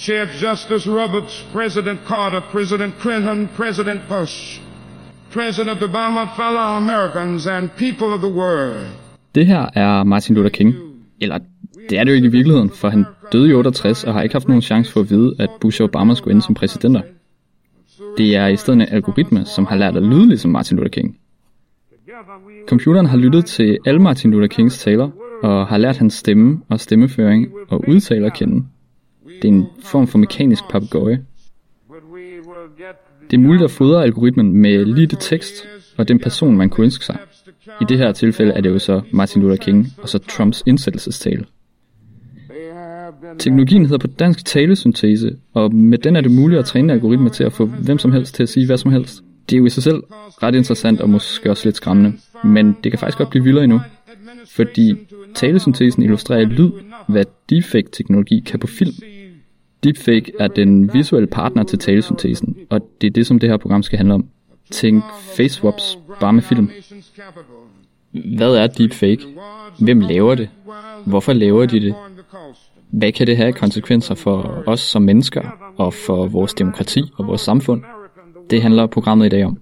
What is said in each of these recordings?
Chief Justice Roberts, President Carter, President Clinton, President Bush, President Obama, fellow Americans, and people of the world. Det her er Martin Luther King. Eller det er det jo ikke i virkeligheden, for han døde i 68 og har ikke haft nogen chance for at vide, at Bush og Obama skulle ende som præsidenter. Det er i stedet en algoritme, som har lært at lyde ligesom Martin Luther King. Computeren har lyttet til alle Martin Luther Kings taler, og har lært hans stemme og stemmeføring og udtaler at kende. Det er en form for mekanisk papegøje. Det er muligt at fodre algoritmen med lige det tekst og den person, man kunne ønske sig. I det her tilfælde er det jo så Martin Luther King og så Trumps indsættelsestale. Teknologien hedder på dansk talesyntese, og med den er det muligt at træne algoritmer til at få hvem som helst til at sige hvad som helst. Det er jo i sig selv ret interessant og måske også lidt skræmmende, men det kan faktisk godt blive vildere endnu. Fordi talesyntesen illustrerer lyd, hvad deepfake-teknologi kan på film. Deepfake er den visuelle partner til talesyntesen, og det er det, som det her program skal handle om. Tænk face swaps bare med film. Hvad er deepfake? Hvem laver det? Hvorfor laver de det? Hvad kan det have konsekvenser for os som mennesker og for vores demokrati og vores samfund? Det handler programmet i dag om.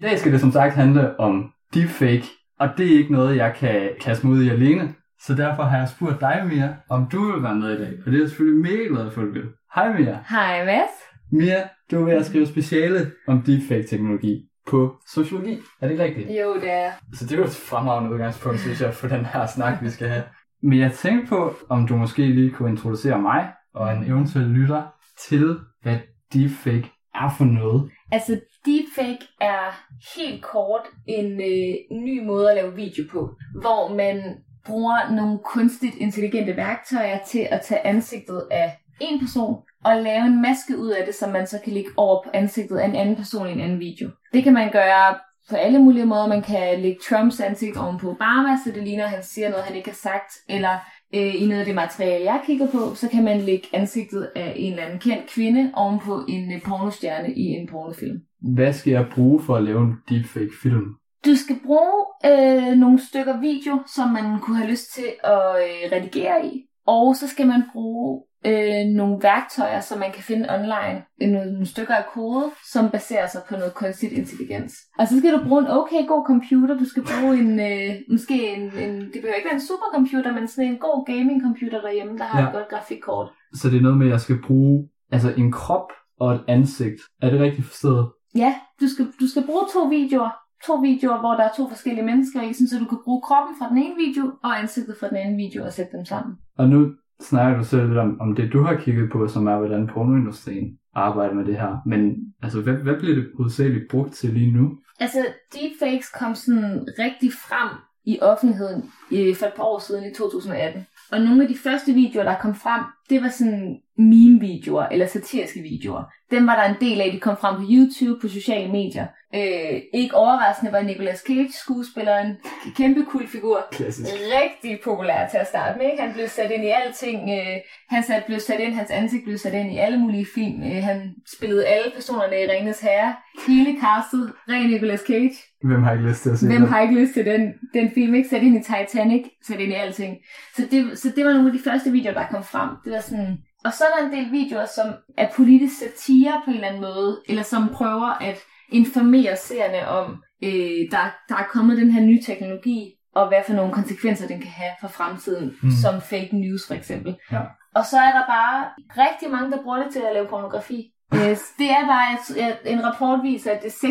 I dag skal det som sagt handle om deepfake, og det er ikke noget, jeg kan kaste mig ud i alene. Så derfor har jeg spurgt dig, Mia, om du vil være med i dag. Og det er jeg selvfølgelig mega glad for, at du vil. Hej Mia. Hej Mads. Mia, du er ved at skrive speciale om deepfake-teknologi på sociologi. Er det ikke rigtigt? Jo, det er. Så det er jo et fremragende udgangspunkt, synes jeg, for den her snak, vi skal have. Men jeg tænkte på, om du måske lige kunne introducere mig og en eventuel lytter til, hvad deepfake er for noget. Altså, deepfake er helt kort en øh, ny måde at lave video på, hvor man bruger nogle kunstigt intelligente værktøjer til at tage ansigtet af en person og lave en maske ud af det, som man så kan lægge over på ansigtet af en anden person i en anden video. Det kan man gøre på alle mulige måder. Man kan lægge Trumps ansigt oven på Obama, så det ligner, at han siger noget, han ikke har sagt. Eller øh, i noget af det materiale, jeg kigger på, så kan man lægge ansigtet af en eller anden kendt kvinde oven på en øh, pornostjerne i en pornofilm. Hvad skal jeg bruge for at lave en deepfake-film? Du skal bruge øh, nogle stykker video, som man kunne have lyst til at øh, redigere i. Og så skal man bruge øh, nogle værktøjer, som man kan finde online. Nogle, nogle stykker af kode, som baserer sig på noget kunstigt intelligens. Og så skal du bruge en okay god computer. Du skal bruge en, øh, måske en, en, det behøver ikke være en supercomputer, men sådan en god gaming computer derhjemme, der har ja. et godt grafikkort. Så det er noget med, at jeg skal bruge altså en krop og et ansigt. Er det rigtigt forstået? Ja, du skal, du skal bruge to videoer. To videoer, hvor der er to forskellige mennesker i, så du kan bruge kroppen fra den ene video og ansigtet fra den anden video og sætte dem sammen. Og nu snakker du selv lidt om, om det, du har kigget på, som er, hvordan pornoindustrien arbejder med det her. Men altså, hvad, hvad bliver det hovedsageligt brugt til lige nu? Altså, deepfakes kom sådan rigtig frem i offentligheden øh, for et par år siden i 2018. Og nogle af de første videoer, der kom frem, det var sådan meme-videoer eller satiriske videoer. Dem var der en del af, de kom frem på YouTube, på sociale medier. Øh, ikke overraskende var Nicolas Cage, skuespilleren, en kæmpe cool figur. Klassisk. Rigtig populær til at starte med. Han blev sat ind i alting. Øh, han sat, blev sat ind, hans ansigt blev sat ind i alle mulige film. Øh, han spillede alle personerne i Ringens Herre. Hele castet, ren Nicolas Cage. Hvem har ikke lyst til at se Hvem det? har ikke lyst til den, den film? Ikke sat ind i Titanic, sat ind i alting. Så det, så det var nogle af de første videoer, der kom frem. Det var sådan... Og så er der en del videoer, som er politisk satire på en eller anden måde, eller som prøver at informere seerne om, øh, der, der er kommet den her nye teknologi, og hvad for nogle konsekvenser den kan have for fremtiden, mm. som fake news for eksempel. Ja. Og så er der bare rigtig mange, der bruger det til at lave pornografi. Øh, det er bare, at en rapport viser, at det er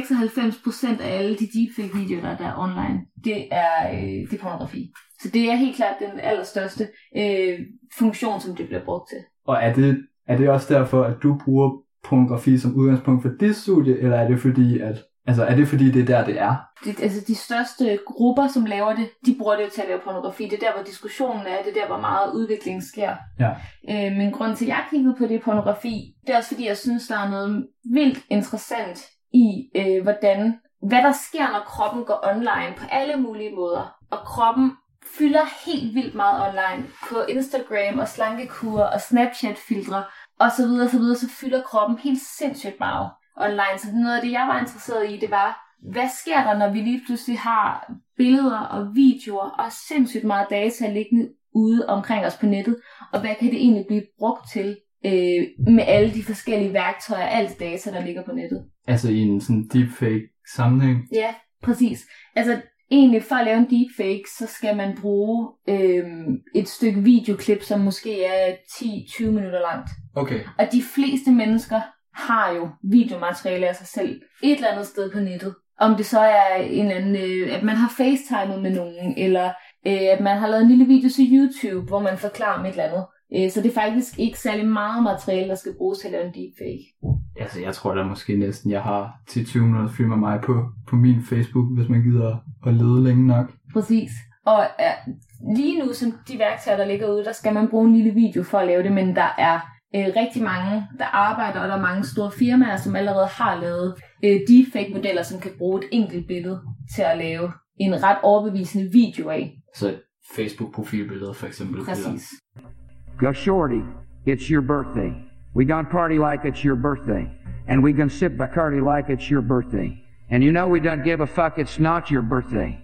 96% af alle de deepfake-videoer, der, der er online, det er, øh, det er pornografi. Så det er helt klart den allerstørste øh, funktion, som det bliver brugt til. Og er det, er det også derfor, at du bruger pornografi som udgangspunkt for dit studie, eller er det fordi, at Altså, er det fordi, det er der, det er? Det, altså, de største grupper, som laver det, de bruger det jo til at lave pornografi. Det er der, hvor diskussionen er. Det er der, hvor meget udvikling sker. Ja. Øh, men grund til, at jeg kiggede på det pornografi, det er også fordi, jeg synes, der er noget vildt interessant i, øh, hvordan, hvad der sker, når kroppen går online på alle mulige måder. Og kroppen fylder helt vildt meget online på Instagram og slankekur og Snapchat-filtre og så videre, så videre, så fylder kroppen helt sindssygt meget online. Så noget af det, jeg var interesseret i, det var, hvad sker der, når vi lige pludselig har billeder og videoer og sindssygt meget data liggende ude omkring os på nettet, og hvad kan det egentlig blive brugt til øh, med alle de forskellige værktøjer, alt data, der ligger på nettet. Altså i en sådan deepfake sammenhæng? Ja, præcis. Altså egentlig for at lave en deepfake, så skal man bruge øh, et stykke videoklip, som måske er 10-20 minutter langt. Okay. Og de fleste mennesker har jo videomateriale af sig selv et eller andet sted på nettet. Om det så er en eller anden, øh, at man har facetimet med nogen, eller øh, at man har lavet en lille video til YouTube, hvor man forklarer om et eller andet. Øh, så det er faktisk ikke særlig meget materiale, der skal bruges til at lave en deepfake. Altså, jeg tror da måske næsten, jeg har 10-20 minutter film af mig på, på min Facebook, hvis man gider at lede længe nok. Præcis. Og ja, lige nu, som de værktøjer, der ligger ude, der skal man bruge en lille video for at lave det, men der er øh, rigtig mange, der arbejder, og der er mange store firmaer, som allerede har lavet øh, deepfake-modeller, som kan bruge et enkelt billede til at lave en ret overbevisende video af. Så Facebook-profilbilleder for eksempel. Præcis. Yo, Shorty, it's your birthday. We gonna party like it's your birthday. And we gonna sip Bacardi like it's your birthday. And you know we don't give a fuck, it's not your birthday.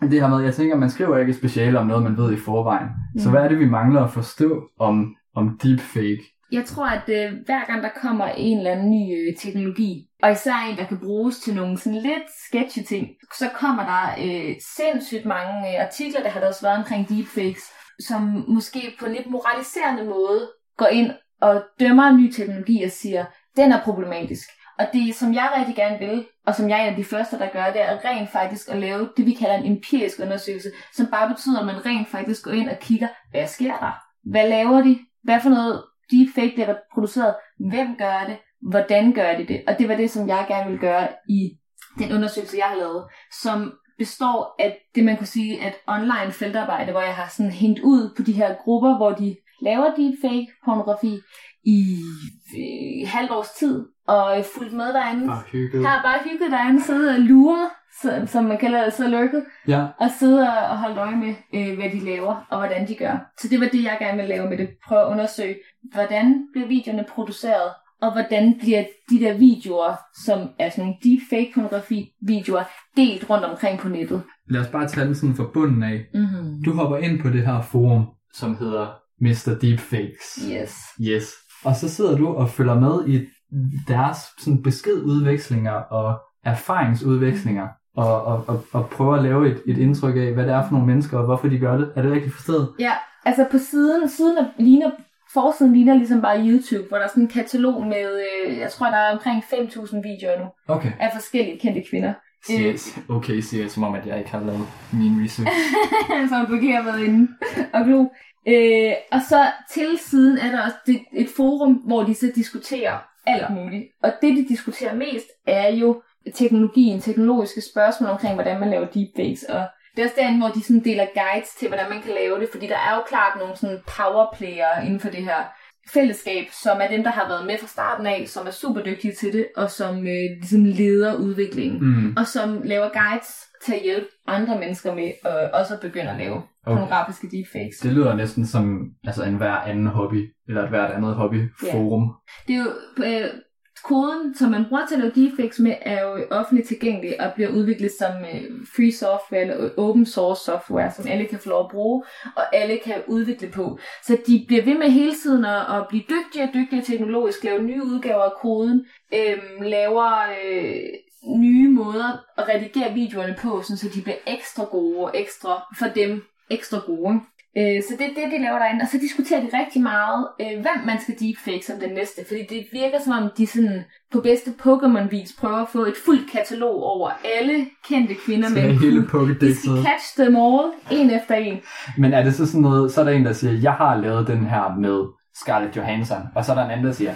Det her med, jeg tænker, man skriver ikke speciale om noget, man ved i forvejen. Mm. Så hvad er det, vi mangler at forstå om, om deepfake? Jeg tror, at øh, hver gang der kommer en eller anden ny øh, teknologi, og især en, der kan bruges til nogle sådan lidt sketchy ting, så kommer der øh, sindssygt mange øh, artikler, der har der også været omkring deepfakes, som måske på en lidt moraliserende måde går ind og dømmer en ny teknologi og siger, den er problematisk. Og det, som jeg rigtig gerne vil, og som jeg er en af de første, der gør, det er rent faktisk at lave det, vi kalder en empirisk undersøgelse, som bare betyder, at man rent faktisk går ind og kigger, hvad sker der? Hvad laver de? Hvad for noget deepfake bliver der produceret? Hvem gør det? Hvordan gør de det? Og det var det, som jeg gerne ville gøre i den undersøgelse, jeg har lavet, som består af det, man kunne sige, at online feltarbejde, hvor jeg har sådan hængt ud på de her grupper, hvor de laver deepfake pornografi i øh, halvt års tid, og fulgt med derinde. Bare hygget. Har bare hygget derinde, siddet og luret, som man kalder det, så lurket, Ja, og sidde og holde øje med, øh, hvad de laver, og hvordan de gør. Så det var det, jeg gerne vil lave med det. Prøve at undersøge, hvordan bliver videoerne produceret, og hvordan bliver de der videoer, som er sådan nogle deepfake pornografi-videoer, delt rundt omkring på nettet. lad os bare tage den sådan fra bunden af. Mm-hmm. Du hopper ind på det her forum, som hedder Mr. Deepfakes. Yes. Yes. Og så sidder du og følger med i deres sådan beskedudvekslinger og erfaringsudvekslinger, og, og, og, og prøver at lave et, et indtryk af, hvad det er for nogle mennesker, og hvorfor de gør det. Er det rigtigt forstået? Ja, altså på siden, siden af, ligner, forsiden ligner ligesom bare YouTube, hvor der er sådan en katalog med, øh, jeg tror, der er omkring 5.000 videoer nu, Okay. af forskellige kendte kvinder. CS. Okay, siger jeg, som om, at jeg ikke har lavet min research. som du ikke har været inde og glo. Øh, og så til siden er der også det, et forum, hvor de så diskuterer alt muligt. Og det, de diskuterer mest, er jo teknologien, teknologiske spørgsmål omkring, hvordan man laver deepfakes. Og det er også derinde, hvor de sådan deler guides til, hvordan man kan lave det, fordi der er jo klart nogle sådan powerplayere inden for det her fællesskab, som er dem, der har været med fra starten af, som er super dygtige til det, og som øh, ligesom leder udviklingen Mm. og som laver guides til at hjælpe andre mennesker med øh, også at begynde at lave okay. pornografiske deepfakes. Det lyder næsten som altså en hver anden hobby, eller et hvert andet hobbyforum. Det er jo, øh, koden, som man bruger til at lave defects med, er jo offentligt tilgængelig og bliver udviklet som øh, free software eller open source software, som alle kan få lov at bruge, og alle kan udvikle på. Så de bliver ved med hele tiden at, at blive dygtigere og dygtigere teknologisk, lave nye udgaver af koden, øh, laver øh, nye måder at redigere videoerne på, sådan, så de bliver ekstra gode og ekstra for dem ekstra gode. Øh, så det er det, de laver derinde. Og så diskuterer de rigtig meget, øh, hvem man skal deepfake som den næste. Fordi det virker som om, de sådan på bedste Pokémon-vis prøver at få et fuldt katalog over alle kendte kvinder Så med hele. De skal catch them all, en efter en. Men er det så sådan noget, så er der en, der siger, jeg har lavet den her med Scarlett Johansson, og så er der en anden, der siger,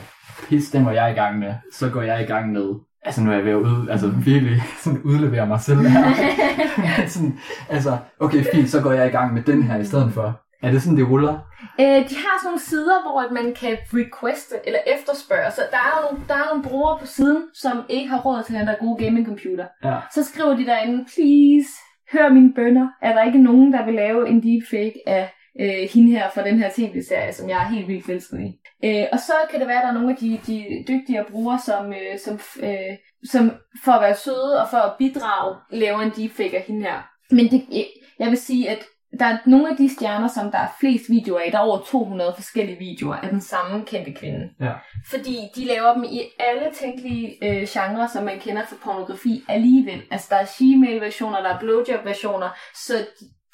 pis, den var jeg i gang med, så går jeg i gang med, altså nu er jeg ved at ud, altså virkelig sådan udlevere mig selv her. Sådan, altså, okay, fint, så går jeg i gang med den her i stedet for. Er det sådan, det ruller? Øh, de har sådan nogle sider, hvor at man kan requeste eller efterspørge. Så der er, jo nogle, der er nogle brugere på siden, som ikke har råd til den der gode gaming-computer. Ja. Så skriver de derinde, please, hør mine bønder. Er der ikke nogen, der vil lave en deepfake af øh, hende her fra den her tv-serie, som jeg er helt vildt forelsket i. Øh, og så kan det være, at der er nogle af de, de dygtige brugere, som, øh, som, øh, som for at være søde og for at bidrage, laver en deepfake af hende her. Men det, jeg vil sige, at der er nogle af de stjerner, som der er flest videoer af, der er over 200 forskellige videoer af den samme kendte kvinde. Ja. Fordi de laver dem i alle tænkelige øh, genrer, som man kender fra pornografi alligevel. Altså der er she-mail-versioner, der er blowjob-versioner, så,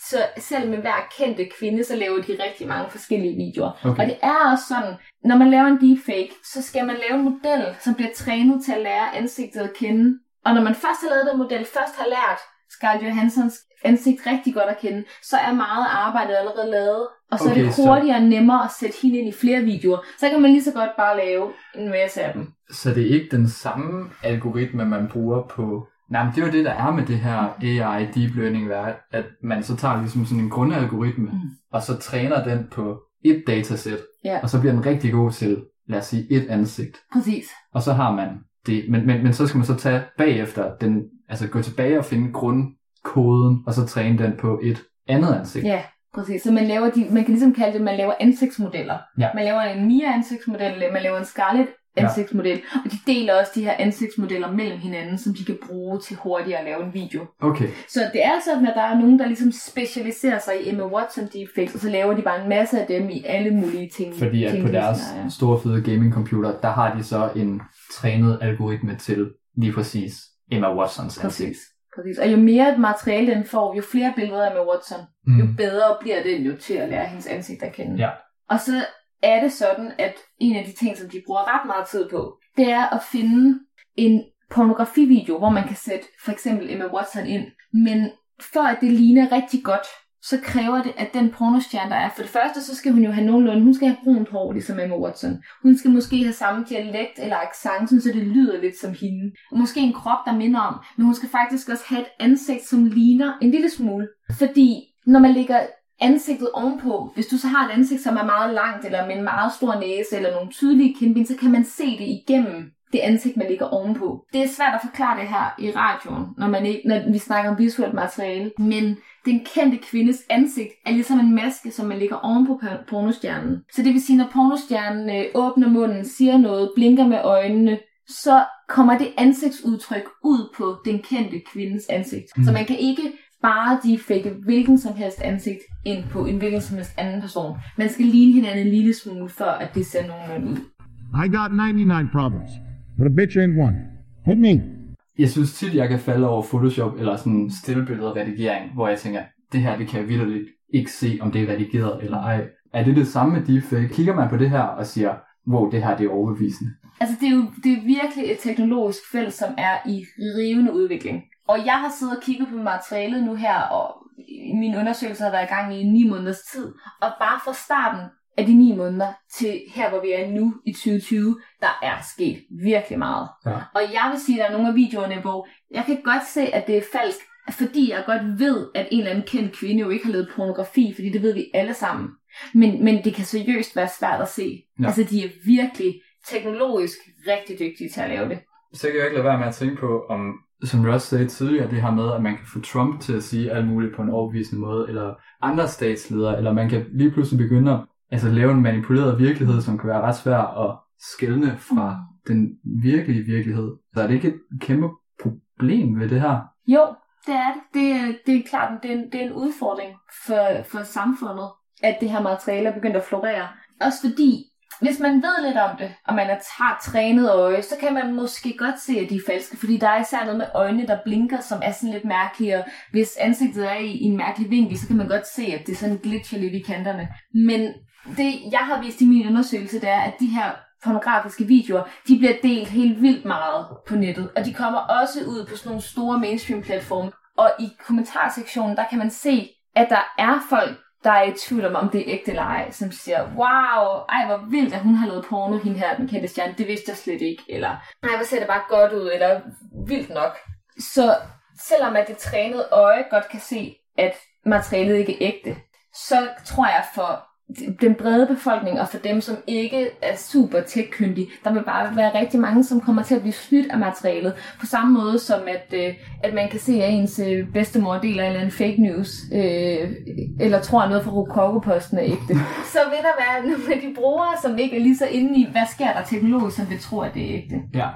så selv med hver kendte kvinde, så laver de rigtig mange forskellige videoer. Okay. Og det er også sådan, når man laver en deepfake, så skal man lave en model, som bliver trænet til at lære ansigtet at kende. Og når man først har lavet den model, først har lært Scarlett Johanssons ansigt rigtig godt at kende, så er meget arbejdet allerede lavet. Og så okay, er det så- hurtigere og nemmere at sætte hende ind i flere videoer. Så kan man lige så godt bare lave en masse af dem. Så det er ikke den samme algoritme, man bruger på... Nej, men det er jo det, der er med det her AI deep learning, at man så tager ligesom sådan en grundalgoritme, mm. og så træner den på et datasæt, Ja. og så bliver den rigtig god til, lad os sige, et ansigt. Præcis. Og så har man det, men, men, men så skal man så tage bagefter, den, altså gå tilbage og finde grundkoden, og så træne den på et andet ansigt. Ja, præcis. Så man laver de, man kan ligesom kalde det, man laver ansigtsmodeller. Ja. Man laver en Mia ansigtsmodel, eller man laver en Scarlett ansigtsmodel, og de deler også de her ansigtsmodeller mellem hinanden, som de kan bruge til hurtigere at lave en video. Okay, Så det er sådan, at der er nogen, der ligesom specialiserer sig i Emma Watson deepfakes, og så laver de bare en masse af dem i alle mulige ting. fordi at på tænkelige deres scenarier. store fede gaming computer, der har de så en trænet algoritme til lige præcis Emma Watsons ansigt. Præcis. Præcis. Og jo mere materiale den får, jo flere billeder af Emma Watson, mm. jo bedre bliver den jo til at lære hendes ansigt at kende. Ja. Og så er det sådan, at en af de ting, som de bruger ret meget tid på, det er at finde en pornografivideo, hvor man kan sætte for eksempel Emma Watson ind. Men for at det ligner rigtig godt, så kræver det, at den pornostjerne, der er, for det første, så skal hun jo have nogenlunde, hun skal have brunt hår, ligesom Emma Watson. Hun skal måske have samme dialekt eller accent, så det lyder lidt som hende. Måske en krop, der minder om, men hun skal faktisk også have et ansigt, som ligner en lille smule. Fordi når man lægger ansigtet ovenpå, hvis du så har et ansigt, som er meget langt, eller med en meget stor næse, eller nogle tydelige kindben, så kan man se det igennem det ansigt, man ligger ovenpå. Det er svært at forklare det her i radioen, når, man ikke, når vi snakker om visuelt materiale, men den kendte kvindes ansigt er ligesom en maske, som man lægger ovenpå por- pornostjernen. Så det vil sige, når pornostjernen øh, åbner munden, siger noget, blinker med øjnene, så kommer det ansigtsudtryk ud på den kendte kvindes ansigt. Mm. Så man kan ikke bare deepfake hvilken som helst ansigt ind på en hvilken som helst anden person. Man skal ligne hinanden en lille smule, før at det ser nogenlunde ud. I got 99 problems, but a bitch ain't one. Hit me. Jeg synes tit, jeg kan falde over Photoshop eller sådan stillbilledredigering, hvor jeg tænker, det her det kan jeg vildt ikke se, om det er redigeret eller ej. Er det det samme med deepfake? Kigger man på det her og siger, wow, det her det er overbevisende. Altså, det er jo det er virkelig et teknologisk felt, som er i rivende udvikling. Og jeg har siddet og kigget på materialet nu her, og min undersøgelse har været i gang i ni måneders tid. Og bare fra starten af de ni måneder til her, hvor vi er nu i 2020, der er sket virkelig meget. Ja. Og jeg vil sige, at der er nogle af videoerne, hvor jeg kan godt se, at det er falsk, fordi jeg godt ved, at en eller anden kendt kvinde jo ikke har lavet pornografi, fordi det ved vi alle sammen. Men, men det kan seriøst være svært at se. Ja. Altså, de er virkelig teknologisk rigtig dygtige til at lave det. Så kan jeg ikke lade være med at tænke på, om, som Ross sagde tidligere, det her med, at man kan få Trump til at sige alt muligt på en overbevisende måde, eller andre statsledere, eller man kan lige pludselig begynde at altså, lave en manipuleret virkelighed, som kan være ret svær at skælne fra mm. den virkelige virkelighed. Så er det ikke et kæmpe problem ved det her? Jo, det er det. Det det er klart, det er, en, det er en udfordring for, for samfundet, at det her materiale er begyndt at florere. Også fordi, hvis man ved lidt om det, og man er- har trænet øje, så kan man måske godt se, at de er falske, fordi der er især noget med øjnene, der blinker, som er sådan lidt mærkelige, og hvis ansigtet er i, i en mærkelig vinkel, så kan man godt se, at det sådan glitcher lidt i kanterne. Men det, jeg har vist i min undersøgelse, det er, at de her pornografiske videoer, de bliver delt helt vildt meget på nettet, og de kommer også ud på sådan nogle store mainstream-platforme. Og i kommentarsektionen, der kan man se, at der er folk, der er i tvivl om, om det er ægte eller ej, som siger, wow, ej hvor vildt, at hun har lavet porno, hende her, den kendte stjerne, det vidste jeg slet ikke, eller ej, hvor ser det bare godt ud, eller vildt nok. Så selvom at det trænede øje godt kan se, at materialet ikke er ægte, så tror jeg for den brede befolkning og for dem, som ikke er super tech-kyndige, der vil bare være rigtig mange, som kommer til at blive snydt af materialet. På samme måde som, at, øh, at man kan se, at ens øh, bedstemor deler en eller anden fake news, øh, eller tror, at noget fra Rokokoposten er ægte. Så vil der være nogle af de brugere, som ikke er lige så inde i, hvad sker der teknologisk, som vil tro, at det er ægte. Ja.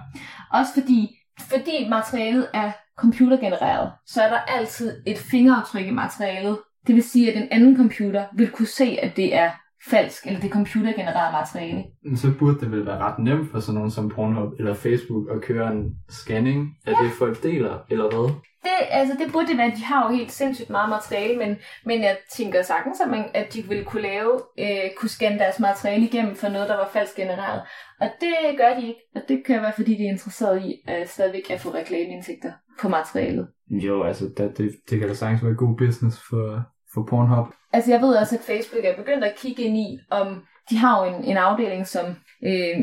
Også fordi, fordi materialet er computergenereret, så er der altid et fingeraftryk i materialet, Det vil sige, at en anden computer vil kunne se, at det er falsk, eller det er computergenereret materiale. Men så burde det vel være ret nemt for sådan nogen som Pornhub eller Facebook at køre en scanning af det, folk deler, eller hvad? Det, altså, det burde det være. De har jo helt sindssygt meget materiale, men, men jeg tænker sagtens, at, man, at de ville kunne lave, øh, kunne scanne deres materiale igennem for noget, der var falsk genereret. Og det gør de ikke, og det kan være, fordi de er interesseret i øh, stadigvæk at få reklameindtægter på materialet. Jo, altså det, det, det kan da sagtens være god business for, for Pornhub. Altså jeg ved også, at Facebook er begyndt at kigge ind i, om de har jo en, en afdeling, som øh,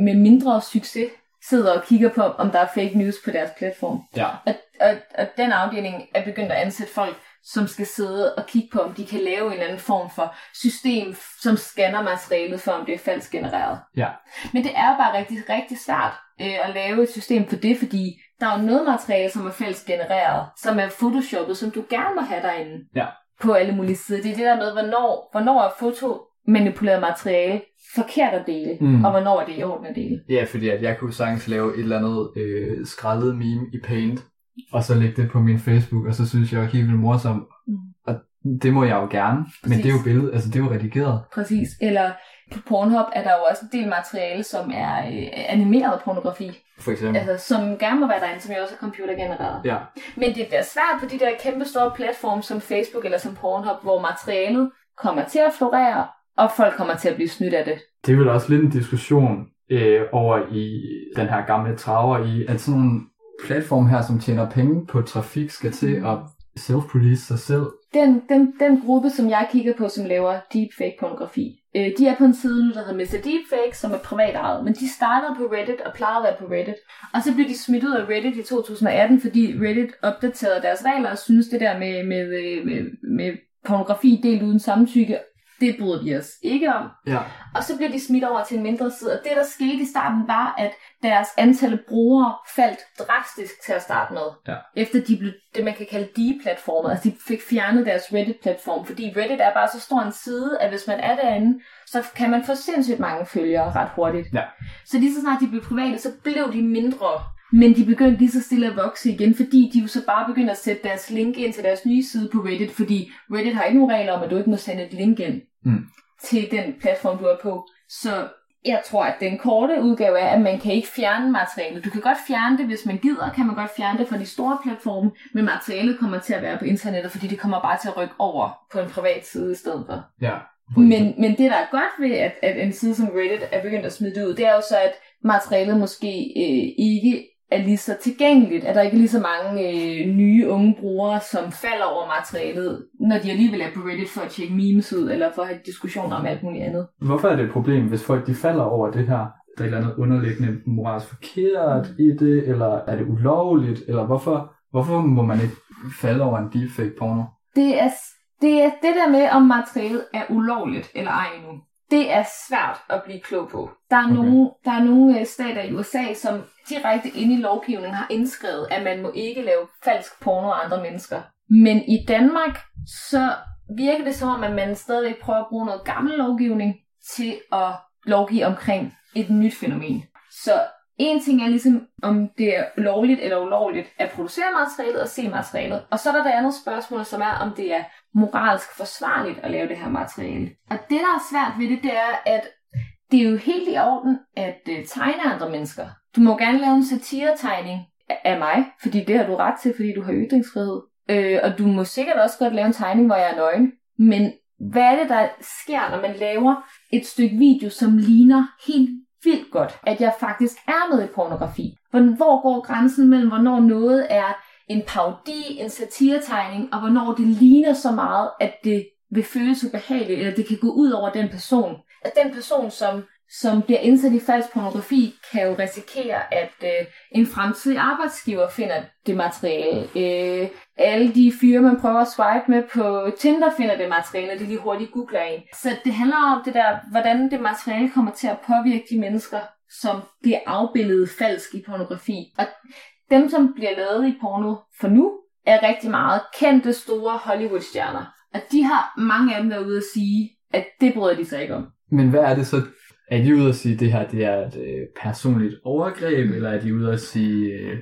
med, mindre succes sidder og kigger på, om der er fake news på deres platform. Ja. Og, og, og den afdeling er begyndt at ansætte folk, som skal sidde og kigge på, om de kan lave en eller anden form for system, som scanner materialet for, om det er falsk genereret. Ja. Men det er bare rigtig, rigtig svært øh, at lave et system for det, fordi der er jo noget materiale, som er falsk genereret, som er photoshoppet, som du gerne må have derinde Ja. På alle mulige sider. Det er det der med, hvornår, hvornår er foto manipuleret materiale forkert at dele, Mm. og hvornår er det i orden at dele. Ja, fordi at jeg kunne sagtens lave et eller andet øh, skrællet meme i Paint, og så lægge det på min Facebook, og så synes jeg var helt vildt morsom. Mm. Og det må jeg jo gerne, men Præcis. det er jo billedet, altså det er jo redigeret. Præcis. Eller på Pornhub er der jo også en del materiale, som er øh, animeret pornografi, For eksempel. altså, som gerne må være derinde, som jo også er computergenereret. Ja. Men det bliver svært på de der kæmpe store platforme som Facebook eller som Pornhub, hvor materialet kommer til at florere, og folk kommer til at blive snydt af det. Det er vel også lidt en diskussion øh, over i den her gamle traver i, at sådan nogle platform her, som tjener penge på trafik, skal til at self-police sig selv. Den, den, den gruppe, som jeg kigger på, som laver deepfake-pornografi, øh, de er på en side nu, der hedder Mr. Deepfake, som er privat ejet, men de startede på Reddit og plejede at være på Reddit. Og så blev de smidt ud af Reddit i 2018, fordi Reddit opdaterede deres regler og synes det der med, med, øh, med, med pornografi delt uden samtykke, det bryder de os ikke om. Ja. Og så blev de smidt over til en mindre side. Og det, der skete i starten, var, at deres antal brugere faldt drastisk til at starte med. Ja. Efter de blev det, man kan kalde de-platformet. Altså, de fik fjernet deres Reddit-platform. Fordi Reddit er bare så stor en side, at hvis man er derinde, så kan man få sindssygt mange følgere ret hurtigt. Ja. Så lige så snart de blev private, så blev de mindre. Men de begyndte lige så stille at vokse igen, fordi de jo så bare begyndte at sætte deres link ind til deres nye side på Reddit, fordi Reddit har ikke nogen regler om, at du ikke må sende et link ind Mm. til den platform, du er på. Så jeg tror, at den korte udgave er, at man kan ikke fjerne materialet. Du kan godt fjerne det, hvis man gider, kan man godt fjerne det fra de store platforme, men materialet kommer til at være på internettet, fordi det kommer bare til at rykke over på en privat side i stedet for. Ja. Men, men det, der er godt ved, at, at en side som Reddit er begyndt at smide det ud, det er jo så, at materialet måske øh, ikke er lige så tilgængeligt, at der ikke er lige så mange øh, nye unge brugere, som falder over materialet, når de alligevel er på Reddit for at tjekke memes ud, eller for at have diskussioner om alt muligt andet. Hvorfor er det et problem, hvis folk de falder over det her? Der er et eller andet underliggende moralsk forkert i det, eller er det ulovligt, eller hvorfor, hvorfor må man ikke falde over en deepfake porno? Det er, det er det der med, om materialet er ulovligt eller ej nu. Det er svært at blive klog på. Der er, Okay. nogle, der er nogle øh, stater i USA, som direkte inde i lovgivningen har indskrevet, at man må ikke lave falsk porno af andre mennesker. Men i Danmark, så virker det som om, at man stadigvæk prøver at bruge noget gammel lovgivning til at lovgive omkring et nyt fænomen. Så en ting er ligesom, om det er lovligt eller ulovligt at producere materialet og se materialet. Og så er der det andet spørgsmål, som er, om det er moralsk forsvarligt at lave det her materiale. Og det, der er svært ved det, det er, at det er jo helt i orden at øh, tegne andre mennesker. Du må gerne lave en satiretegning af- mig, fordi det har du ret til, fordi du har ytringsfrihed. Øh, og du må sikkert også godt lave en tegning, hvor jeg er nøgen. Men hvad er det, der sker, når man laver et stykke video, som ligner helt vildt godt, at jeg faktisk er med i pornografi? Hvor- Hvor går grænsen mellem, hvornår noget er en parodi, en satiretegning, og hvornår det ligner så meget, at det vil føles ubehageligt, eller det kan gå ud over den person. At den person, som, som bliver indsat i falsk pornografi, kan jo risikere, at øh, en fremtidig arbejdsgiver finder det materiale. Øh, alle de fyre, man prøver at swipe med på Tinder, finder det materiale, og de lige hurtigt googler en. Så det handler om det der, hvordan det materiale kommer til at påvirke de mennesker, som bliver afbildet falsk i pornografi. Og dem, som bliver lavet i porno for nu, er rigtig meget kendte, store Hollywood-stjerner. Og de har mange af dem været ude at sige, at det bryder de sig ikke om. Men hvad er det så? Er de ude at sige, at det her det er et øh, personligt overgreb, eller er de ude at sige, øh,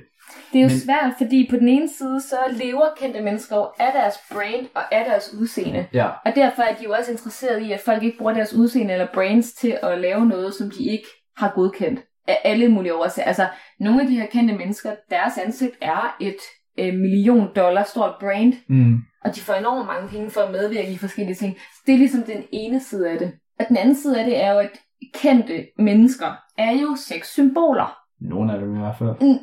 Det er jo Men- svært, fordi på den ene side, så lever kendte mennesker jo af deres brand og af deres udseende. Ja, Og derfor er de jo også interesseret i, at folk ikke bruger deres udseende eller brains til at lave noget, som de ikke har godkendt. Af alle mulige årsager. Altså, nogle af de her kendte mennesker, deres ansigt er et øh, million dollar stort brand, mm. og de får enormt mange penge for at medvirke i forskellige ting. Så det er ligesom den ene side af det. Og den anden side af det er jo, at kendte mennesker er jo sexsymboler. nogle af dem i hvert fald. Mm.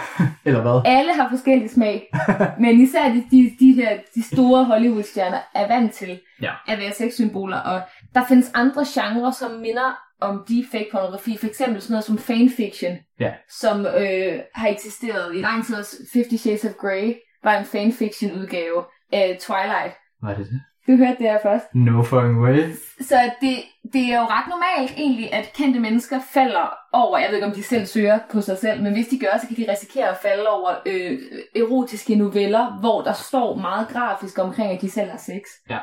Eller hvad? Alle har forskellig smag, men især de, de, de her de store Hollywood-stjerner er vant til Ja. at være sexsymboler, og der findes andre genrer, som minder om deepfake pornografi, for eksempel sådan noget som fanfiction, Ja. som øh, har eksisteret i lang tid. også. Fifty Shades of Grey var en fanfiction udgave af Twilight. Hvad er det det? Du hørte det her først. No fucking way. Så det, det er jo ret normalt egentlig, at kendte mennesker falder over, jeg ved ikke om de selv søger på sig selv, men hvis de gør, så kan de risikere at falde over øh, erotiske noveller, hvor der står meget grafisk omkring, at de selv har sex. Ja.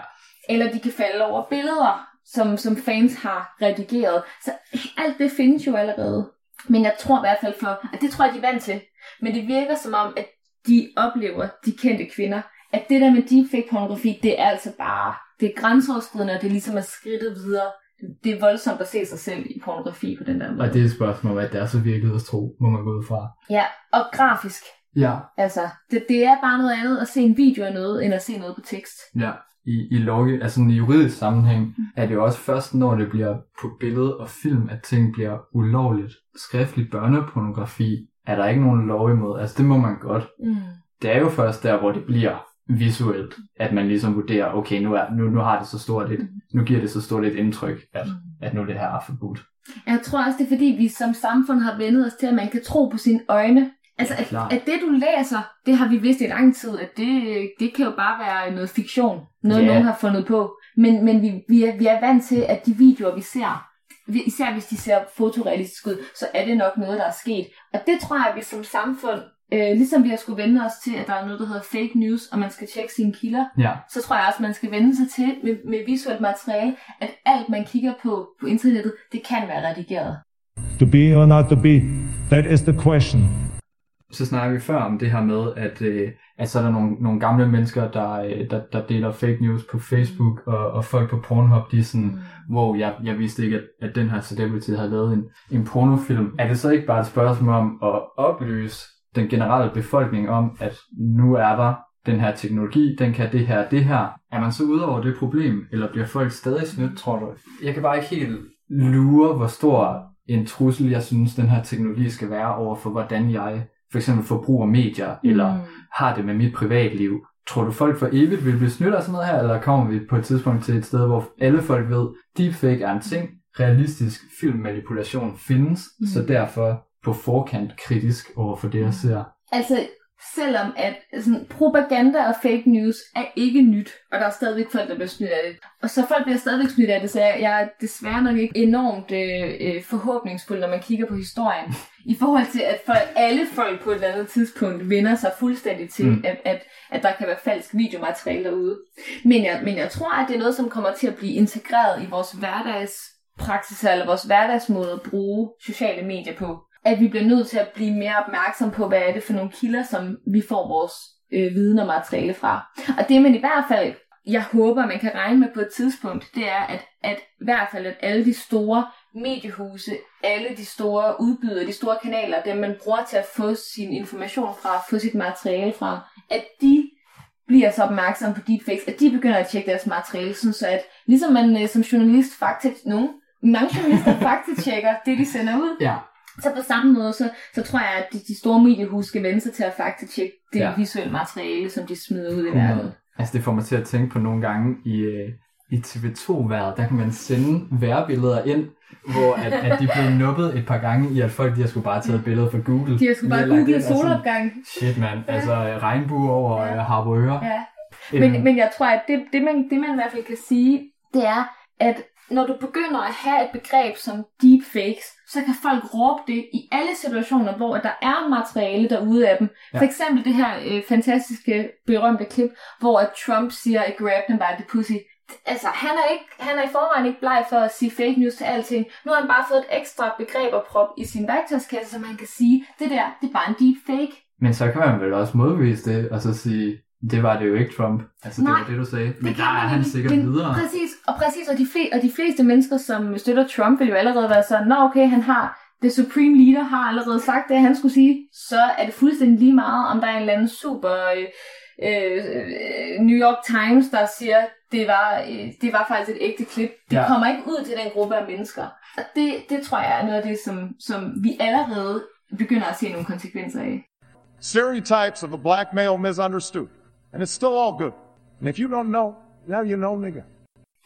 Eller de kan falde over billeder, som, som fans har redigeret. Så alt det findes jo allerede. Men jeg tror i hvert fald for, at det tror jeg, de er vant til. Men det virker som om, at de oplever, de kendte kvinder, at det der med deepfake pornografi, det er altså bare, det er grænseoverskridende, og det er ligesom at skridtet videre. Det er voldsomt at se sig selv i pornografi på den der måde. Og det er et spørgsmål, hvad det er så virkelighedstro, må man gå ud fra. Ja, og grafisk. Ja, Altså, det, det er bare noget andet at se en video af noget, end at se noget på tekst. ja. I, i, lovgiv- altså i juridisk sammenhæng er det jo også først, når det bliver på billede og film, at ting bliver ulovligt. Skriftlig børnepornografi er der ikke nogen lov imod. Altså det må man godt. Mm. Det er jo først der, hvor det bliver visuelt, at man ligesom vurderer, okay, nu, er, nu, nu har det så stort et, nu giver det så stort et indtryk, at, at nu det her er forbudt. Jeg tror også, det er fordi, vi som samfund har vendet os til, at man kan tro på sine øjne. Altså, at, klart. at det du læser, det har vi vidst i lang tid, at det, det kan jo bare være noget fiktion. Noget, Ja. nogen har fundet på. Men, men vi, vi, er, vi er vant til, at de videoer, vi ser, vi- især hvis de ser fotorealistisk ud, så er det nok noget, der er sket. Og det tror jeg, at vi som samfund, øh, ligesom vi har skulle vende os til, at der er noget, der hedder fake news, og man skal tjekke sine kilder, Ja, så tror jeg også, man skal vende sig til med, med visuelt materiale, at alt, man kigger på på internettet, det kan være redigeret. To be or not to be, that is the question så snakker vi før om det her med, at, øh, at så er der nogle, nogle gamle mennesker, der, øh, der, der deler fake news på Facebook, og, og folk på Pornhub, de er sådan, wow, jeg, jeg vidste ikke, at, at den her celebrity havde lavet en, en pornofilm. Er det så ikke bare et spørgsmål om at oplyse den generelle befolkning om, at nu er der den her teknologi, den kan det her, det her. Er man så ude over det problem, eller bliver folk stadig snydt, tror du? Jeg kan bare ikke helt lure, hvor stor en trussel, jeg synes, den her teknologi skal være over for, hvordan jeg for eksempel forbruger medier, mm. eller har det med mit privatliv. Tror du, folk for evigt vil blive snydt af sådan noget her, eller kommer vi på et tidspunkt til et sted, hvor alle folk ved, deepfake er en ting, realistisk filmmanipulation findes, mm. så derfor på forkant kritisk over for det, jeg ser. Altså, selvom at sådan, propaganda og fake news er ikke nyt, og der er stadigvæk folk, der bliver snydt af det. Og så folk bliver stadigvæk snydt af det, så jeg, jeg er desværre nok ikke enormt øh, øh, forhåbningsfuld, når man kigger på historien. I forhold til, at folk, alle folk på et eller andet tidspunkt vender sig fuldstændig til, Mm. at, at, at der kan være falsk videomateriale derude. Men jeg, men jeg tror, at det er noget, som kommer til at blive integreret i vores hverdagspraksis, eller vores hverdagsmåde at bruge sociale medier på at vi bliver nødt til at blive mere opmærksom på, hvad er det for nogle kilder, som vi får vores øh, viden og materiale fra. Og det, man i hvert fald, jeg håber, man kan regne med på et tidspunkt, det er, at, at i hvert fald, at alle de store mediehuse, alle de store udbydere, de store kanaler, dem man bruger til at få sin information fra, få sit materiale fra, at de bliver så opmærksomme på deepfakes, at de begynder at tjekke deres materiale, sådan så at ligesom man øh, som journalist faktisk, nogen, mange journalister faktisk tjekker det, de sender ud, Ja, så på samme måde, så, så tror jeg, at de, de store mediehus skal vende sig til at faktisk tjekke det Ja. visuelle materiale, som de smider ud i verden. 100. Altså det får mig til at tænke på nogle gange i, øh, i TV2-været, der kan man sende værbilleder ind, hvor at, at de blev nuppet et par gange i, at folk de har skulle bare taget billeder fra Google. De har sgu bare googlet sådan, solopgang. Shit mand, altså øh, regnbue over Ja. ja. Harboøre. Ja. Øhm, Men, men jeg tror, at det, det, man, det man i hvert fald kan sige, det er, at når du begynder at have et begreb som deepfakes, så kan folk råbe det i alle situationer, hvor der er materiale derude af dem. Ja. For eksempel det her øh, fantastiske, berømte klip, hvor at Trump siger, I grabbed him by the pussy. Altså, han er, ikke, han er i forvejen ikke bleg for at sige fake news til alting. Nu har han bare fået et ekstra begreb at proppe i sin værktøjskasse, som han kan sige, det der, det er bare en deep fake. Men så kan man vel også modbevise det, og så sige, det var det jo ikke Trump. Altså, det Nej, var det, du sagde. Men Det der er han ikke. sikkert Men videre. Præcis, og præcis, og de, fle, og de fleste mennesker, som støtter Trump, vil jo allerede være sådan, nå okay, han har, the supreme leader har allerede sagt det, han skulle sige, så er det fuldstændig lige meget, om der er en eller anden super øh, øh, New York Times, der siger, det var, øh, det var faktisk et ægte klip. Det ja. kommer ikke ud til den gruppe af mennesker. Og det, det tror jeg er noget af det, som, som vi allerede begynder at se nogle konsekvenser af. Stereotypes of a black male misunderstood. And it's still all good. And if you don't know, now you know, nigga.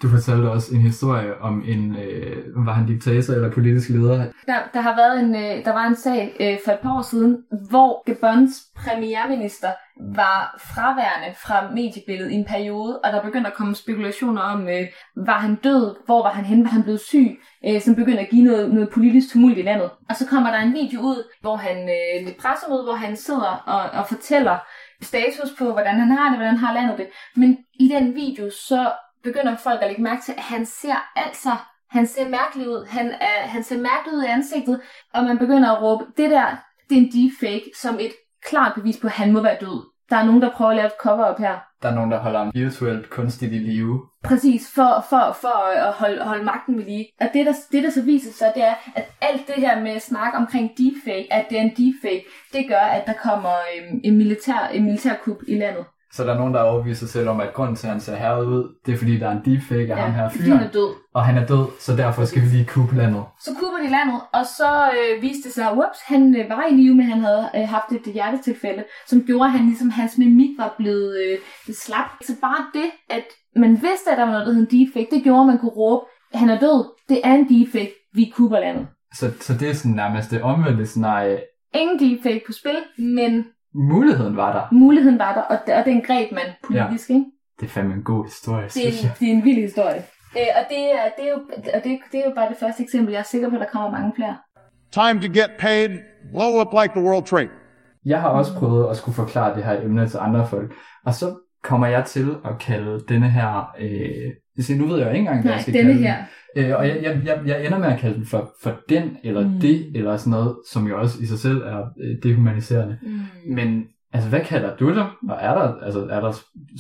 Du fortalte også en historie om en, øh, var han diktator eller politisk leder? Der, der har været en, øh, der var en sag øh, for et par år siden, hvor Gabons premierminister var fraværende fra mediebilledet i en periode, og der begyndte at komme spekulationer om, øh, var han død, hvor var han henne, var han blevet syg, øh, som begyndte at give noget, noget politisk tumult i landet. Og så kommer der en video ud, hvor han, øh, et pressemøde, hvor han sidder og, og fortæller status på, hvordan han har det, hvordan har landet det. Men i den video, så begynder folk at lægge mærke til, at han ser altså, han ser mærkelig ud, han, er, han ser mærkelig ud i ansigtet, og man begynder at råbe, det der, det er en deepfake, som et klart bevis på, at han må være død. Der er nogen, der prøver at lave et cover-up her. Der er nogen, der holder ham virtuelt kunstigt i live. Præcis, for, for, for at holde, holde magten ved lige. Og det der, det, der så viser sig, det er, at alt det her med snak omkring deepfake, at det er en deepfake, det gør, at der kommer øhm, en, militær, en militærkup i landet. Så der er nogen, der overbeviser sig selv om, at grunden til, at han ser herret ud, det er fordi, der er en deepfake af ham her fordi han er død. og han er død, så derfor skal vi lige kuppe landet. Så kupper de landet, og så øh, viste det sig, whoops, han øh, var i live, men han havde øh, haft et hjertetilfælde, som gjorde, at han ligesom, hans mimik var blevet øh, slap. Så bare det, at man vidste, at der var noget, der hed en deepfake, det gjorde, at man kunne råbe, han er død, det er en deepfake, vi kupper landet. Så, så det er sådan nærmest det omvendte scenarie. Ingen deepfake på spil, men Muligheden var der. muligheden var der, og, og den greb man politisk, ja. ikke? Det er fandme en god historie, Det synes er, jeg. det er en vild historie. Øh, og det er, det, er jo, og det, det er jo bare det første eksempel. Jeg er sikker på, at der kommer mange flere. Time to get paid, blow up like the World Trade. Jeg har også prøvet at skulle forklare det her emne til andre folk, og så kommer jeg til at kalde denne her... Øh, nu ved jeg jo ikke engang, hvad Nej, jeg skal denne kalde her. Øh, og jeg, jeg, jeg, jeg ender med at kalde den for, for den, eller mm. det, eller sådan noget, som jo også i sig selv er øh, dehumaniserende. Mm. Men altså, hvad kalder du det? Og er der, altså, er der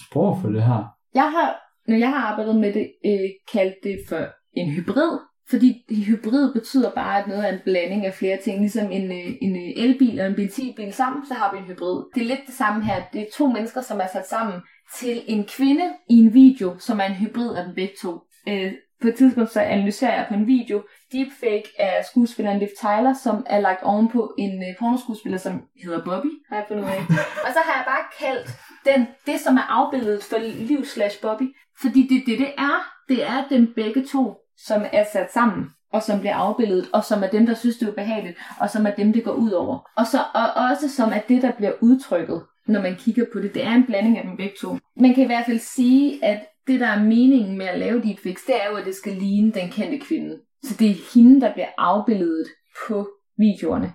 sprog for det her? Jeg har, når jeg har arbejdet med det, øh, kaldt det for en hybrid. Fordi hybrid betyder bare, at noget er en blanding af flere ting. Ligesom en, øh, en øh, elbil og en benzinbil sammen, så har vi en hybrid. Det er lidt det samme her. Det er to mennesker, som er sat sammen til en kvinde i en video, som er en hybrid af dem begge to. Øh, på et tidspunkt så analyserer jeg på en video deepfake af skuespilleren Liv Tyler, som er lagt ovenpå en øh, pornoskuespiller, som hedder Bobby, har jeg fundet ud af. Og så har jeg bare kaldt den, det, som er afbildet for Liv slash Bobby, fordi det det, det er. Det er dem begge to, som er sat sammen, og som bliver afbildet, og som er dem, der synes, det er ubehageligt, og som er dem, det går ud over. Og, så, og også som er det, der bliver udtrykket, når man kigger på det. Det er en blanding af dem begge to. Man kan i hvert fald sige, at det, der er meningen med at lave deepfakes, det er jo, at det skal ligne den kendte kvinde. Så det er hende, der bliver afbildet på videoerne.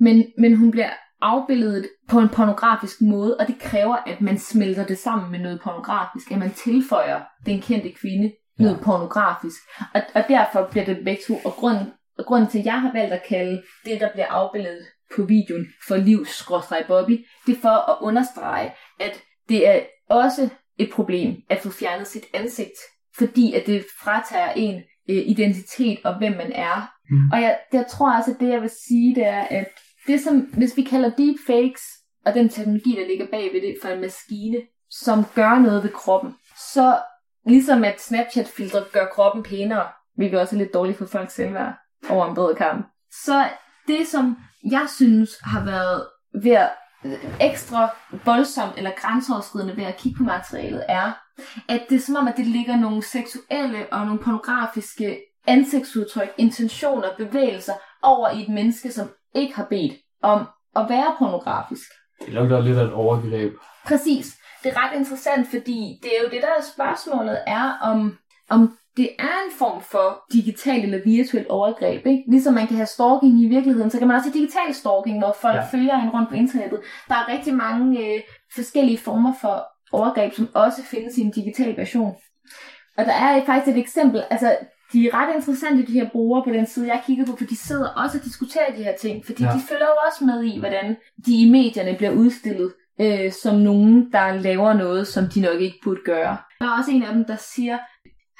Men, men hun bliver afbildet på en pornografisk måde, og det kræver, at man smelter det sammen med noget pornografisk, at man tilføjer den kendte kvinde noget ja. pornografisk. Og, og derfor bliver det begge to, og grunden, og grunden til, at jeg har valgt at kalde det, der bliver afbildet på videoen for livs Bobby, det er for at understrege, at det er også et problem at få fjernet sit ansigt, fordi at det fratager en øh, identitet og hvem man er. Mm. Og jeg, jeg tror også, at det jeg vil sige, det er, at det som, hvis vi kalder deepfakes, og den teknologi, der ligger bag ved det for en maskine, som gør noget ved kroppen, så ligesom at Snapchat-filtre gør kroppen pænere, hvilket også er lidt dårligt for folks selvværd over en bred kamp. Så det, som jeg synes har været ved at ekstra voldsomt eller grænseoverskridende ved at kigge på materialet, er, at det er som om, at det ligger nogle seksuelle og nogle pornografiske ansigtsudtryk, intentioner, bevægelser over i et menneske, som ikke har bedt om at være pornografisk. Det lugter lidt af et overgreb. Præcis. Det er ret interessant, fordi det er jo det, der er spørgsmålet, er om, om det er en form for digital eller virtuel overgreb. Ikke? Ligesom man kan have stalking i virkeligheden, så kan man også have digital stalking, hvor folk ja. følger en rundt på internettet. Der er rigtig mange øh, forskellige former for overgreb, som også findes i en digital version. Og der er faktisk et eksempel, altså de er ret interessante, de her brugere på den side, jeg kigger på, for de sidder også og diskuterer de her ting, fordi ja. de følger jo også med i, hvordan de i medierne bliver udstillet øh, som nogen, der laver noget, som de nok ikke burde gøre. Der er også en af dem, der siger,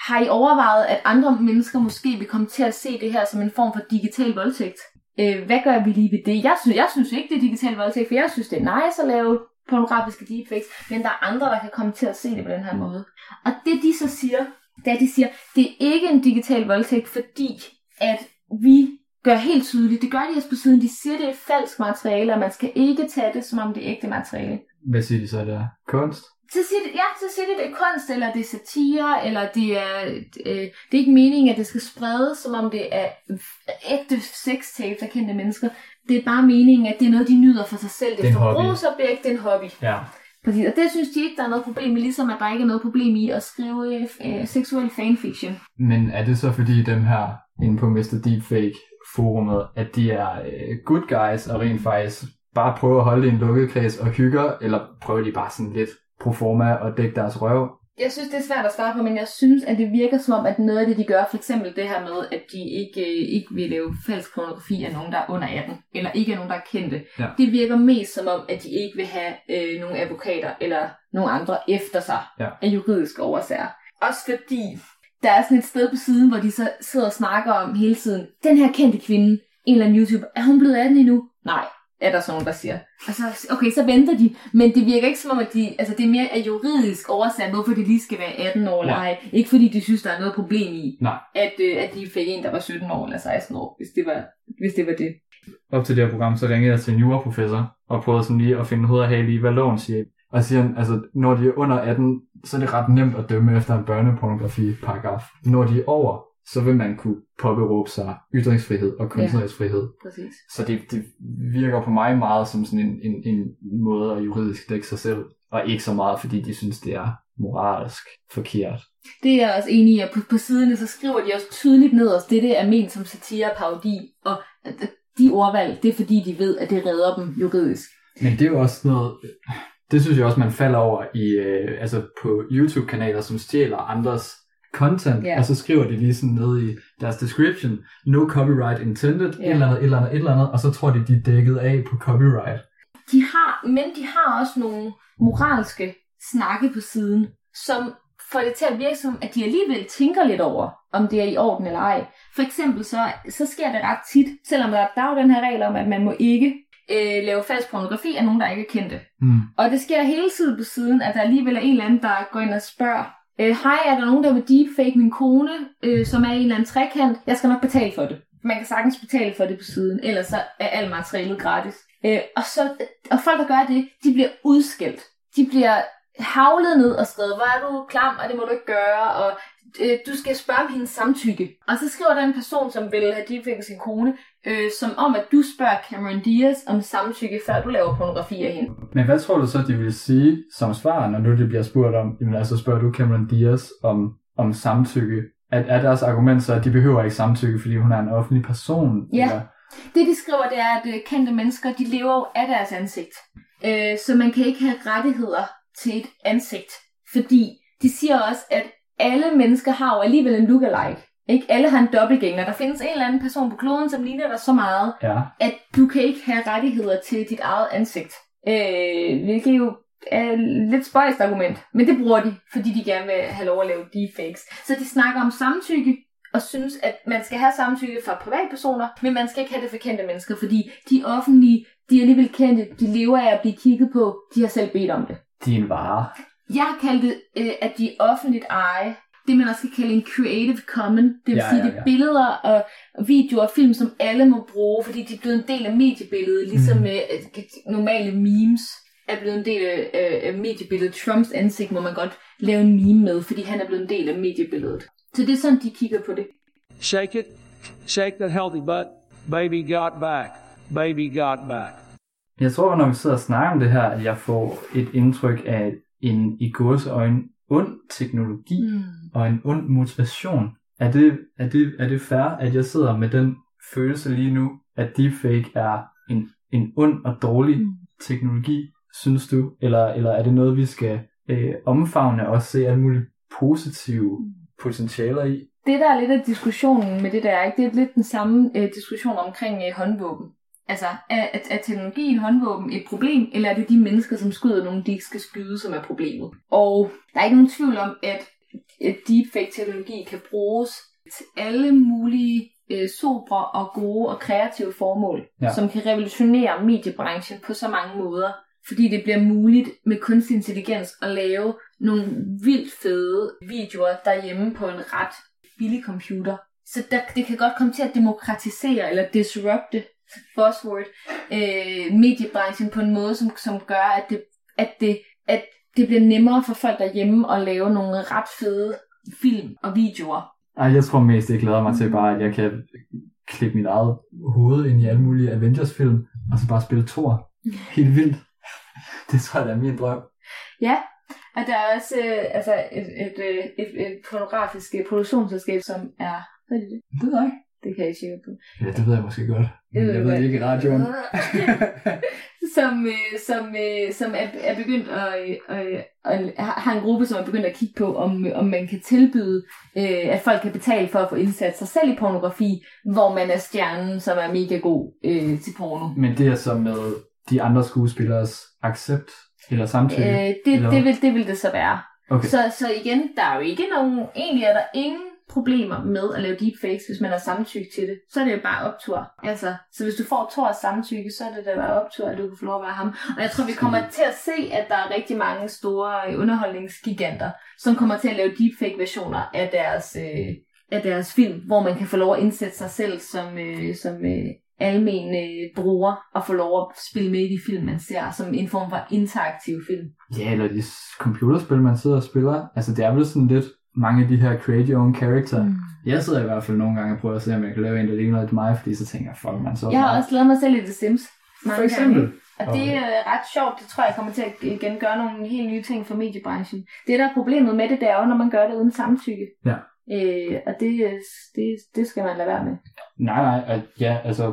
har I overvejet, at andre mennesker måske vil komme til at se det her som en form for digital voldtægt? Øh, hvad gør vi lige ved det? Jeg synes, jeg synes ikke, det er digital voldtægt, for jeg synes, det er nice at lave pornografiske deepfakes, men der er andre, der kan komme til at se det på den her måde. Og det de så siger, det er, de siger, det er ikke en digital voldtægt, fordi at vi gør helt tydeligt, det gør de også på siden, de siger, det er falsk materiale, og man skal ikke tage det, som om det er ægte materiale. Hvad siger de så, det er? Kunst? Så siger det, ja, så siger det, det er kunst, eller det er satire, eller det er, øh, det er ikke meningen, at det skal spredes, som om det er ægte sextapes af kendte mennesker. Det er bare meningen, at det er noget, de nyder for sig selv. Det Det er er en hobby. forbrugsobjekt, det er en hobby. Ja. Præcis, og det synes de ikke, der er noget problem i, ligesom at der ikke er noget problem i at skrive øh, seksuel fanfiction. Men er det så fordi dem her inde på Mr. Deepfake forumet, at de er øh, good guys og rent faktisk bare prøver at holde det i en lukket kreds og hygger, eller prøver de bare sådan lidt pro forma og dække deres røv? Jeg synes, det er svært at svare på, men jeg synes, at det virker som om, at noget af det, de gør, for eksempel det her med, at de ikke, øh, ikke vil lave falsk pornografi af nogen, der er under 18, eller ikke er nogen, der er kendte. Ja. Det virker mest som om, at de ikke vil have øh, nogle advokater eller nogle andre efter sig Ja. af juridiske årsager. Også fordi, der er sådan et sted på siden, hvor de så sidder og snakker om hele tiden, den her kendte kvinde, en eller anden YouTuber, er hun blevet 18 endnu? Nej, er der så nogen, der siger. Og så, okay, så venter de, men det virker ikke som om, at de, altså det er mere af juridisk årsag, hvorfor de lige skal være 18 år eller Ja. ej. Ikke fordi de synes, der er noget problem i, Nej. at, øh, at de fik en, der var 17 år eller 16 år, hvis det var, hvis det, var det. Op til det her program, så ringede jeg til en juraprofessor og prøvede sådan lige at finde hoved og hale i, hvad loven siger. Og siger han, altså når de er under 18, så er det ret nemt at dømme efter en børnepornografi-paragraf. Når de er over, så vil man kunne påberåbe sig ytringsfrihed og kunstnerisk frihed. Præcis. Så det, det virker på mig meget som sådan en, en, en måde at juridisk dække sig selv, og ikke så meget, fordi de synes, det er moralsk forkert. Det er jeg også enig i, og på, på siderne så skriver de også tydeligt nederst, det det er ment som satire og parodi, og at- at de ordvalg, det er fordi de ved, at det redder dem juridisk. Men det er jo også noget, det synes jeg også, man falder over i, øh, altså på YouTube-kanaler, som stjæler andres content, Ja. og så skriver de lige sådan nede i deres description, no copyright intended, Ja. et eller andet, et eller andet, et eller andet, og så tror de, de er dækket af på copyright. De har, men de har også nogle moralske snakke på siden, som får det til at virke som, at de alligevel tænker lidt over, om det er i orden eller ej. For eksempel så, så sker det ret tit, selvom der, der er jo den her regel om, at man må ikke øh, lave falsk pornografi af nogen, der ikke er kendte. Mm. Og det sker hele tiden på siden, at der alligevel er en eller anden, der går ind og spørger, øh, hej, er der nogen, der vil deepfake min kone, øh, som er i en eller anden trekant? Jeg skal nok betale for det. Man kan sagtens betale for det på siden, ellers så er alt materialet gratis. Øh, og, så, og folk, der gør det, de bliver udskældt. De bliver havlet ned og skrevet, hvor er du klam, og det må du ikke gøre, og øh, du skal spørge om hendes samtykke. Og så skriver der en person, som vil have deepfaket sin kone, øh, som om, at du spørger Cameron Diaz om samtykke, før du laver pornografi af hende. Men hvad tror du så, de vil sige som svar, når nu det bliver spurgt om, jamen altså spørger du Cameron Diaz om, om samtykke? At, er deres argument så, at de behøver ikke samtykke, fordi hun er en offentlig person? Ja. Eller? Det, de skriver, det er, at øh, kendte mennesker, de lever jo af deres ansigt. Øh, så man kan ikke have rettigheder til et ansigt. Fordi de siger også, at alle mennesker har jo alligevel en lookalike. Ikke? Alle har en dobbeltgænger. Der findes en eller anden person på kloden, som ligner dig så meget, Ja. at du kan ikke have rettigheder til dit eget ansigt. Øh, hvilket jo er et lidt spøjst argument. Men det bruger de, fordi de gerne vil have lov at lave deepfakes. Så de snakker om samtykke, og synes, at man skal have samtykke fra privatpersoner, men man skal ikke have det for kendte mennesker, fordi de offentlige, de er alligevel kendte, de lever af at blive kigget på, de har selv bedt om det. De er en vare. Jeg har kaldt det, øh, at de offentligt eje. Det man også skal kalde en creative common. Det vil Ja, sige, ja, det ja. er billeder og videoer og film, som alle må bruge, fordi de er blevet en del af mediebilledet, ligesom Mm. med normale memes er blevet en del af, af, af mediebilledet. Trumps ansigt må man godt lave en meme med, fordi han er blevet en del af mediebilledet. Så det er sådan, de kigger på det. Shake it. Shake that healthy butt. Baby got back. Baby got back. Jeg tror, når vi sidder og snakker om det her, at jeg får et indtryk af en i gåseøjne ond teknologi Mm. og en ond motivation. Er det, er, det, er det fair, at jeg sidder med den følelse lige nu, at deepfake er en, en ond og dårlig Mm. teknologi, synes du? Eller, eller er det noget, vi skal øh, omfavne og se alle mulige positive potentialer i? det, der er lidt af diskussionen med det der, ikke? det er lidt den samme øh, diskussion omkring øh, håndvåben. Altså, er, er, er teknologien håndvåben et problem, eller er det de mennesker, som skyder nogen, de ikke skal skyde, som er problemet? Og der er ikke nogen tvivl om, at, deepfake-teknologi kan bruges til alle mulige øh, sobre og gode og kreative formål, ja. som kan revolutionere mediebranchen på så mange måder. Fordi det bliver muligt med kunstig intelligens at lave nogle vildt fede videoer derhjemme på en ret billig computer. Så der, det kan godt komme til at demokratisere eller disrupte buzzword øh, mediebranchen på en måde, som, som gør, at det, at, det, at det bliver nemmere for folk derhjemme at lave nogle ret fede film og videoer. Ej, jeg tror mest, jeg glæder mig til bare, at jeg kan klippe mit eget hoved ind i alle mulige Avengers-film, og så bare spille Thor. Helt vildt. Det tror jeg, der er min drøm. Ja, og der er også øh, altså et, et, et, et pornografisk produktionsselskab, som er... Hvad er det? Det ved jeg ikke. Det kan jeg ikke sikker på. Ja, det ved jeg måske godt. Men ved jeg jeg ved godt. ikke i radioen. som, øh, som, øh, som er, er begyndt at, øh, øh, at, har en gruppe, som er begyndt at kigge på, om, om man kan tilbyde, øh, at folk kan betale for at få indsat sig selv i pornografi, hvor man er stjernen, som er mega god øh, til porno. Men det er så med de andre skuespillers accept eller samtykke? Øh, det, eller det, vil, det vil det så være. Okay. Så, så igen, der er jo ikke nogen, egentlig er der ingen problemer med at lave deepfakes, hvis man har samtykke til det. Så er det jo bare optur. Altså, så hvis du får Thors samtykke, så er det da bare optur, at du kan få lov at være ham. Og jeg tror, vi kommer til at se, at der er rigtig mange store øh, underholdningsgiganter, som kommer til at lave deepfake-versioner af deres, øh, af deres film, hvor man kan få lov at indsætte sig selv som, øh, som øh, almen øh, bruger og få lov at spille med i de film, man ser, som en form for interaktiv film. Ja, eller de computerspil, man sidder og spiller. Altså, det er vel sådan lidt mange af de her create your own character. Mm. Jeg sidder i hvert fald nogle gange og prøver at se, om jeg kan lave en, der ligner lidt mig, fordi så tænker jeg, fuck man, så Jeg har meget. også lavet mig selv i The Sims. Mange For eksempel? Gange. Og det er øh, ret sjovt. Det tror jeg kommer til at igen gøre nogle helt nye ting for mediebranchen. Det, der er problemet med det, det er jo, når man gør det uden samtykke. Ja. Øh, og det, øh, det, det skal man lade være med. Nej, nej, at, ja, altså,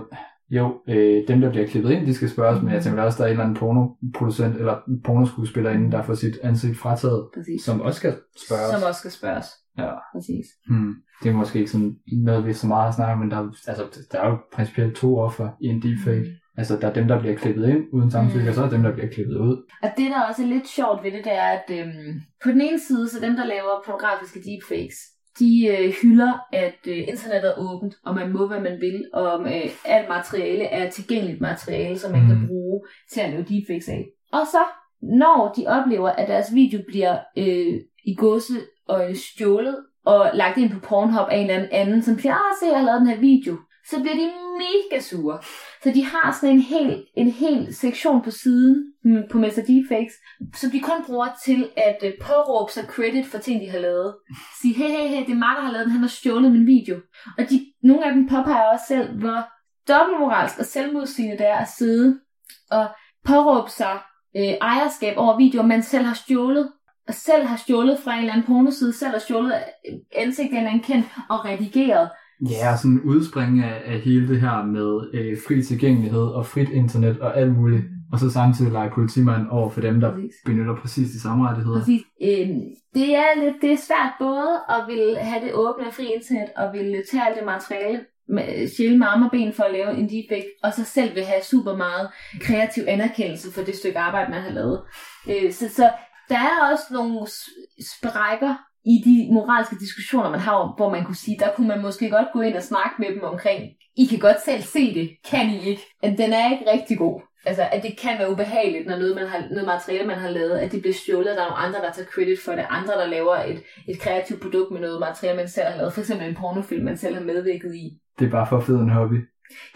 jo, øh, dem, der bliver klippet ind, de skal spørges, mm. men jeg tænker også, der er en eller anden pornoproducent eller pornoskuespiller inde, der får sit ansigt frataget, Præcis. som også skal spørges. Som også skal spørges. Ja. Præcis. Hmm. Det er måske ikke sådan noget, vi så meget har snakket om, men der, er- altså, der er jo principielt to offer i en deepfake. Altså, der er dem, der bliver klippet ind uden samtykke, Mm. og så er der dem, der bliver klippet ud. Og det, der også er lidt sjovt ved det, det er, at øhm, på den ene side, så dem, der laver pornografiske deepfakes, de øh, hylder, at øh, internettet er åbent, og man må, hvad man vil, og øh, alt materiale er tilgængeligt materiale, som man mm. Kan bruge til at lave deepfakes af. Og så, når de oplever, at deres video bliver øh, i godse og stjålet, og lagt ind på Pornhub af en eller anden, som siger, ah, se, jeg har lavet den her video, så bliver de mega sure. Så de har sådan en hel, en hel sektion på siden mm, på Mr. Deepfakes, som de kun bruger til at øh, påråbe sig credit for ting, de har lavet. Sige, hey, hey, hey, det er mig, der har lavet den, han har stjålet min video. Og de, nogle af dem påpeger også selv, hvor dobbeltmoralsk og selvmodsigende det er at sidde og påråbe sig øh, ejerskab over videoer, man selv har stjålet, og selv har stjålet fra en eller anden pornoside, selv har stjålet øh, ansigtet ansigt af en eller anden kendt og redigeret. Ja, sådan en udspring af, af hele det her med øh, fri tilgængelighed og frit internet og alt muligt, og så samtidig lege politimand over for dem, der Præcis. benytter præcis de samme rettigheder. Præcis. Øhm, det er lidt det er svært både at ville have det åbne og fri internet, og ville tage alt det materiale, med, sjæle med arme og ben for at lave en deepfake, og så selv vil have super meget kreativ anerkendelse for det stykke arbejde, man har lavet. Øh, så, så der er også nogle sprækker i de moralske diskussioner, man har, hvor man kunne sige, der kunne man måske godt gå ind og snakke med dem omkring, I kan godt selv se det, kan I ikke? Men den er ikke rigtig god. Altså, at det kan være ubehageligt, når noget, man har, noget materiale, man har lavet, at det bliver stjålet, og der er nogle andre, der tager credit for det. Andre, der laver et, et kreativt produkt med noget materiale, man selv har lavet. For eksempel en pornofilm, man selv har medvirket i. Det er bare for fed en hobby.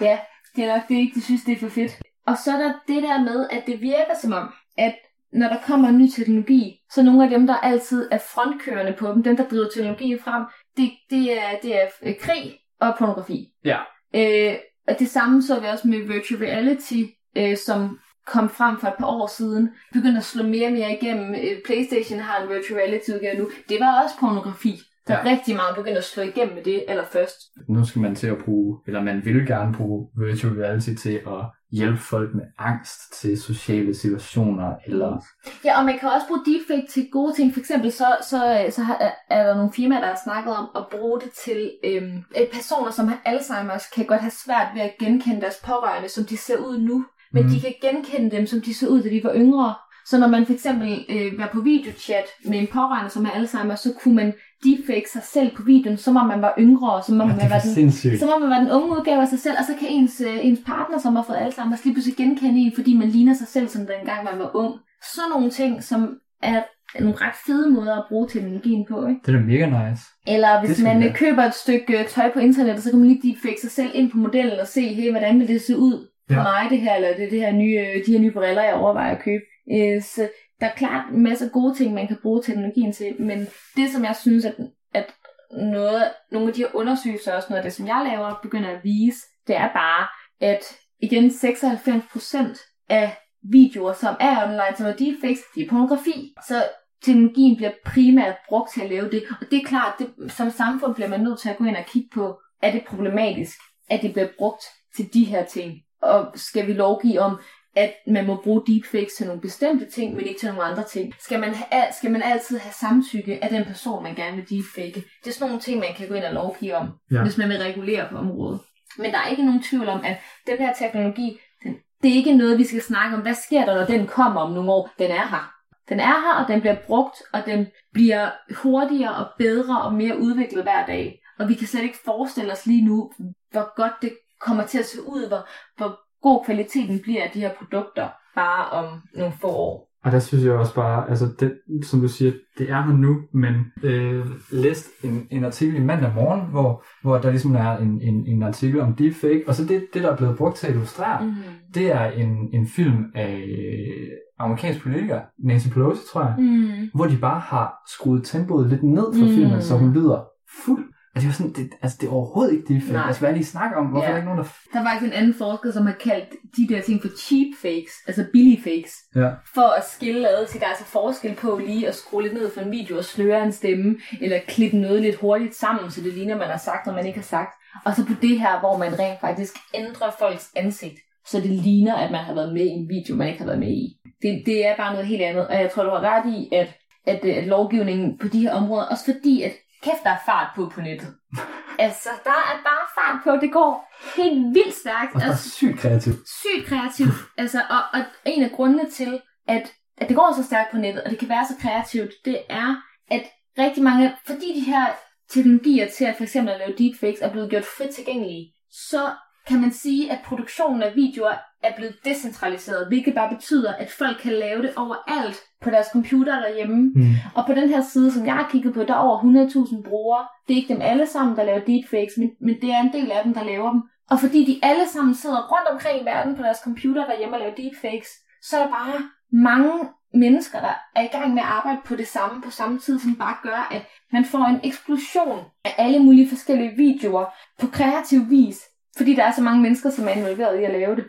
Ja, det er nok det ikke, de synes, det er for fedt. Og så er der det der med, at det virker som om, at når der kommer ny teknologi, så nogle af dem, der altid er frontkørende på dem, dem, der driver teknologien frem, det, det, er, det er øh, krig og pornografi. Ja. Øh, og det samme så vi også med virtual reality, øh, som kom frem for et par år siden, begyndte at slå mere og mere igennem. Øh, Playstation har en virtual reality udgave nu. Det var også pornografi. Der er Ja. rigtig meget begyndte at slå igennem med det allerførst. Nu skal man til at bruge, eller man vil gerne bruge virtual reality til at hjælpe folk med angst til sociale situationer, eller Ja, og man kan også bruge deepfake til gode ting. For eksempel så, så, så er der nogle firmaer, der har snakket om at bruge det til øhm, øh, personer, som har Alzheimer's, kan godt have svært ved at genkende deres pårørende, som de ser ud nu. Men Mhm. de kan genkende dem, som de så ud, da de var yngre. Så når man for eksempel øh, var på videochat med en pårørende, som har Alzheimer, så kunne man deepfake sig selv på videoen, som om man var yngre, som om Ja, man var for den, sindssygt. som om man var den unge udgave af sig selv, og så kan ens, øh, ens partner, som har fået Alzheimer, lige pludselig genkende en, fordi man ligner sig selv, som dengang man var ung. Sådan nogle ting, som er nogle ret fede måder at bruge teknologien på, ikke? Det er da mega nice. Eller hvis man vi øh, køber et stykke øh, tøj på internettet, så kan man lige deepfake sig selv ind på modellen og se, hey, hvordan vil det se ud for Ja. mig, det her, eller det, det her nye, øh, de her nye briller, jeg overvejer at købe. Øh, så der er klart en masse gode ting, man kan bruge teknologien til, men det, som jeg synes, at, at noget, nogle af de her undersøgelser, også noget af det, som jeg laver, begynder at vise, det er bare, at igen 96% af videoer, som er online, som er deepfakes, det er pornografi. Så teknologien bliver primært brugt til at lave det. Og det er klart, det, som samfund bliver man nødt til at gå ind og kigge på, er det problematisk, at det bliver brugt til de her ting? Og skal vi lovgive om, at man må bruge deepfakes til nogle bestemte ting, men ikke til nogle andre ting? Skal man, ha- skal man altid have samtykke af den person, man gerne vil deepfake? Det er sådan nogle ting, man kan gå ind og lovgive om, Ja. hvis man vil regulere på området. Men der er ikke nogen tvivl om, at den her teknologi, den, det er ikke noget, vi skal snakke om. Hvad sker der, når den kommer om nogle år? Den er her. Den er her, og den bliver brugt, og den bliver hurtigere og bedre og mere udviklet hver dag. Og vi kan slet ikke forestille os lige nu, hvor godt det kommer til at se ud, hvor, hvor god kvaliteten bliver af de her produkter bare om nogle få år. Og der synes jeg også bare, altså det, som du siger, det er her nu, men øh, læst en, en artikel i mandag morgen, hvor, hvor der ligesom er en, en, en artikel om deepfake, og så det, det, der er blevet brugt til at illustrere, Mm. det er en, en film af øh, amerikansk politiker, Nancy Pelosi, tror jeg, Mm. hvor de bare har skruet tempoet lidt ned for Mm. filmen, så hun lyder fuld. Og det er jo sådan, det, altså det er overhovedet ikke deepfake. Nej. Altså hvad er det, I snakker om? Hvorfor Ja. er der ikke nogen, der... Der var faktisk en anden forsker, som har kaldt de der ting for cheap fakes, altså billige fakes. Ja. for at skille ad, så der er altså forskel på lige at skrue lidt ned for en video og sløre en stemme, eller klippe noget lidt hurtigt sammen, så det ligner, man har sagt, når man ikke har sagt. Og så på det her, hvor man rent faktisk ændrer folks ansigt, så det ligner, at man har været med i en video, man ikke har været med i. Det, det er bare noget helt andet, og jeg tror, du har ret i, at, at, øh, at lovgivningen på de her områder, også fordi, at kæft, der er fart på på nettet. altså, der er bare fart på, det går helt vildt stærkt. Og Altså, sygt kreativt. sygt kreativt. Altså, og, og en af grundene til, at, at det går så stærkt på nettet, og det kan være så kreativt, det er, at rigtig mange, fordi de her teknologier til at for eksempel at lave deepfakes er blevet gjort frit tilgængelige, så kan man sige, at produktionen af videoer er blevet decentraliseret, hvilket bare betyder, at folk kan lave det overalt på deres computer derhjemme. Mm. Og på den her side, som jeg har kigget på, der er over 100.000 brugere. Det er ikke dem alle sammen, der laver deepfakes, men, men det er en del af dem, der laver dem. Og fordi de alle sammen sidder rundt omkring i verden på deres computer derhjemme og laver deepfakes, så er der bare mange mennesker, der er i gang med at arbejde på det samme på samme tid, som bare gør, at man får en eksplosion af alle mulige forskellige videoer på kreativ vis, fordi der er så mange mennesker, som er involveret i at lave det.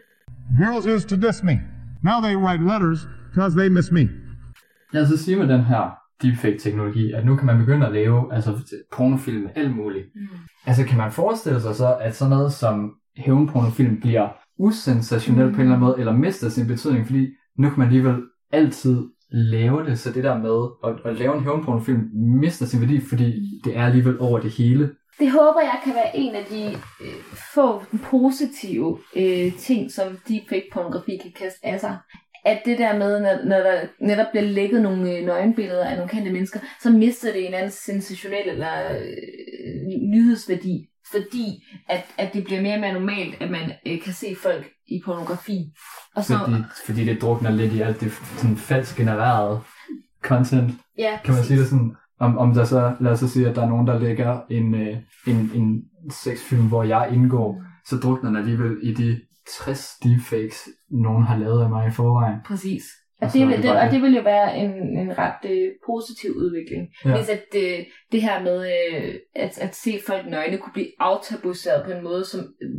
Girls used to diss me. Now they write letters because they miss me. Jeg så sige med den her deepfake-teknologi, at nu kan man begynde at lave altså, pornofilm med alt muligt. Mm. Altså kan man forestille sig så, at sådan noget som hævnpornofilm bliver usensationelt mm. på en eller anden måde, eller mister sin betydning, fordi nu kan man alligevel altid lave det, så det der med at, at lave en hævnpornofilm mister sin værdi, fordi det er alligevel over det hele. Det håber jeg kan være en af de øh, få positive øh, ting, som deepfake-pornografi kan kaste af sig. At det der med, når, når der netop bliver lækket nogle øh, nøgenbilleder af nogle kendte mennesker, så mister det en anden sensationel eller øh, nyhedsværdi. Fordi at, at det bliver mere og mere normalt, at man øh, kan se folk i pornografi. Og så, Fordi, fordi det drukner lidt i alt det sådan falsk genererede content. ja, Kan man sige det sådan? Om, om der så, lad os så sige, at der er nogen, der lægger en, øh, en, en sexfilm, hvor jeg indgår, så drukner den alligevel i de 60 deepfakes, nogen har lavet af mig i forvejen. Præcis. Og det, det og det. vil jo være en, en ret øh, positiv udvikling. Ja. Hvis at det, det her med øh, at, at se folk nøgne kunne blive aftabuiseret på en måde, som, øh,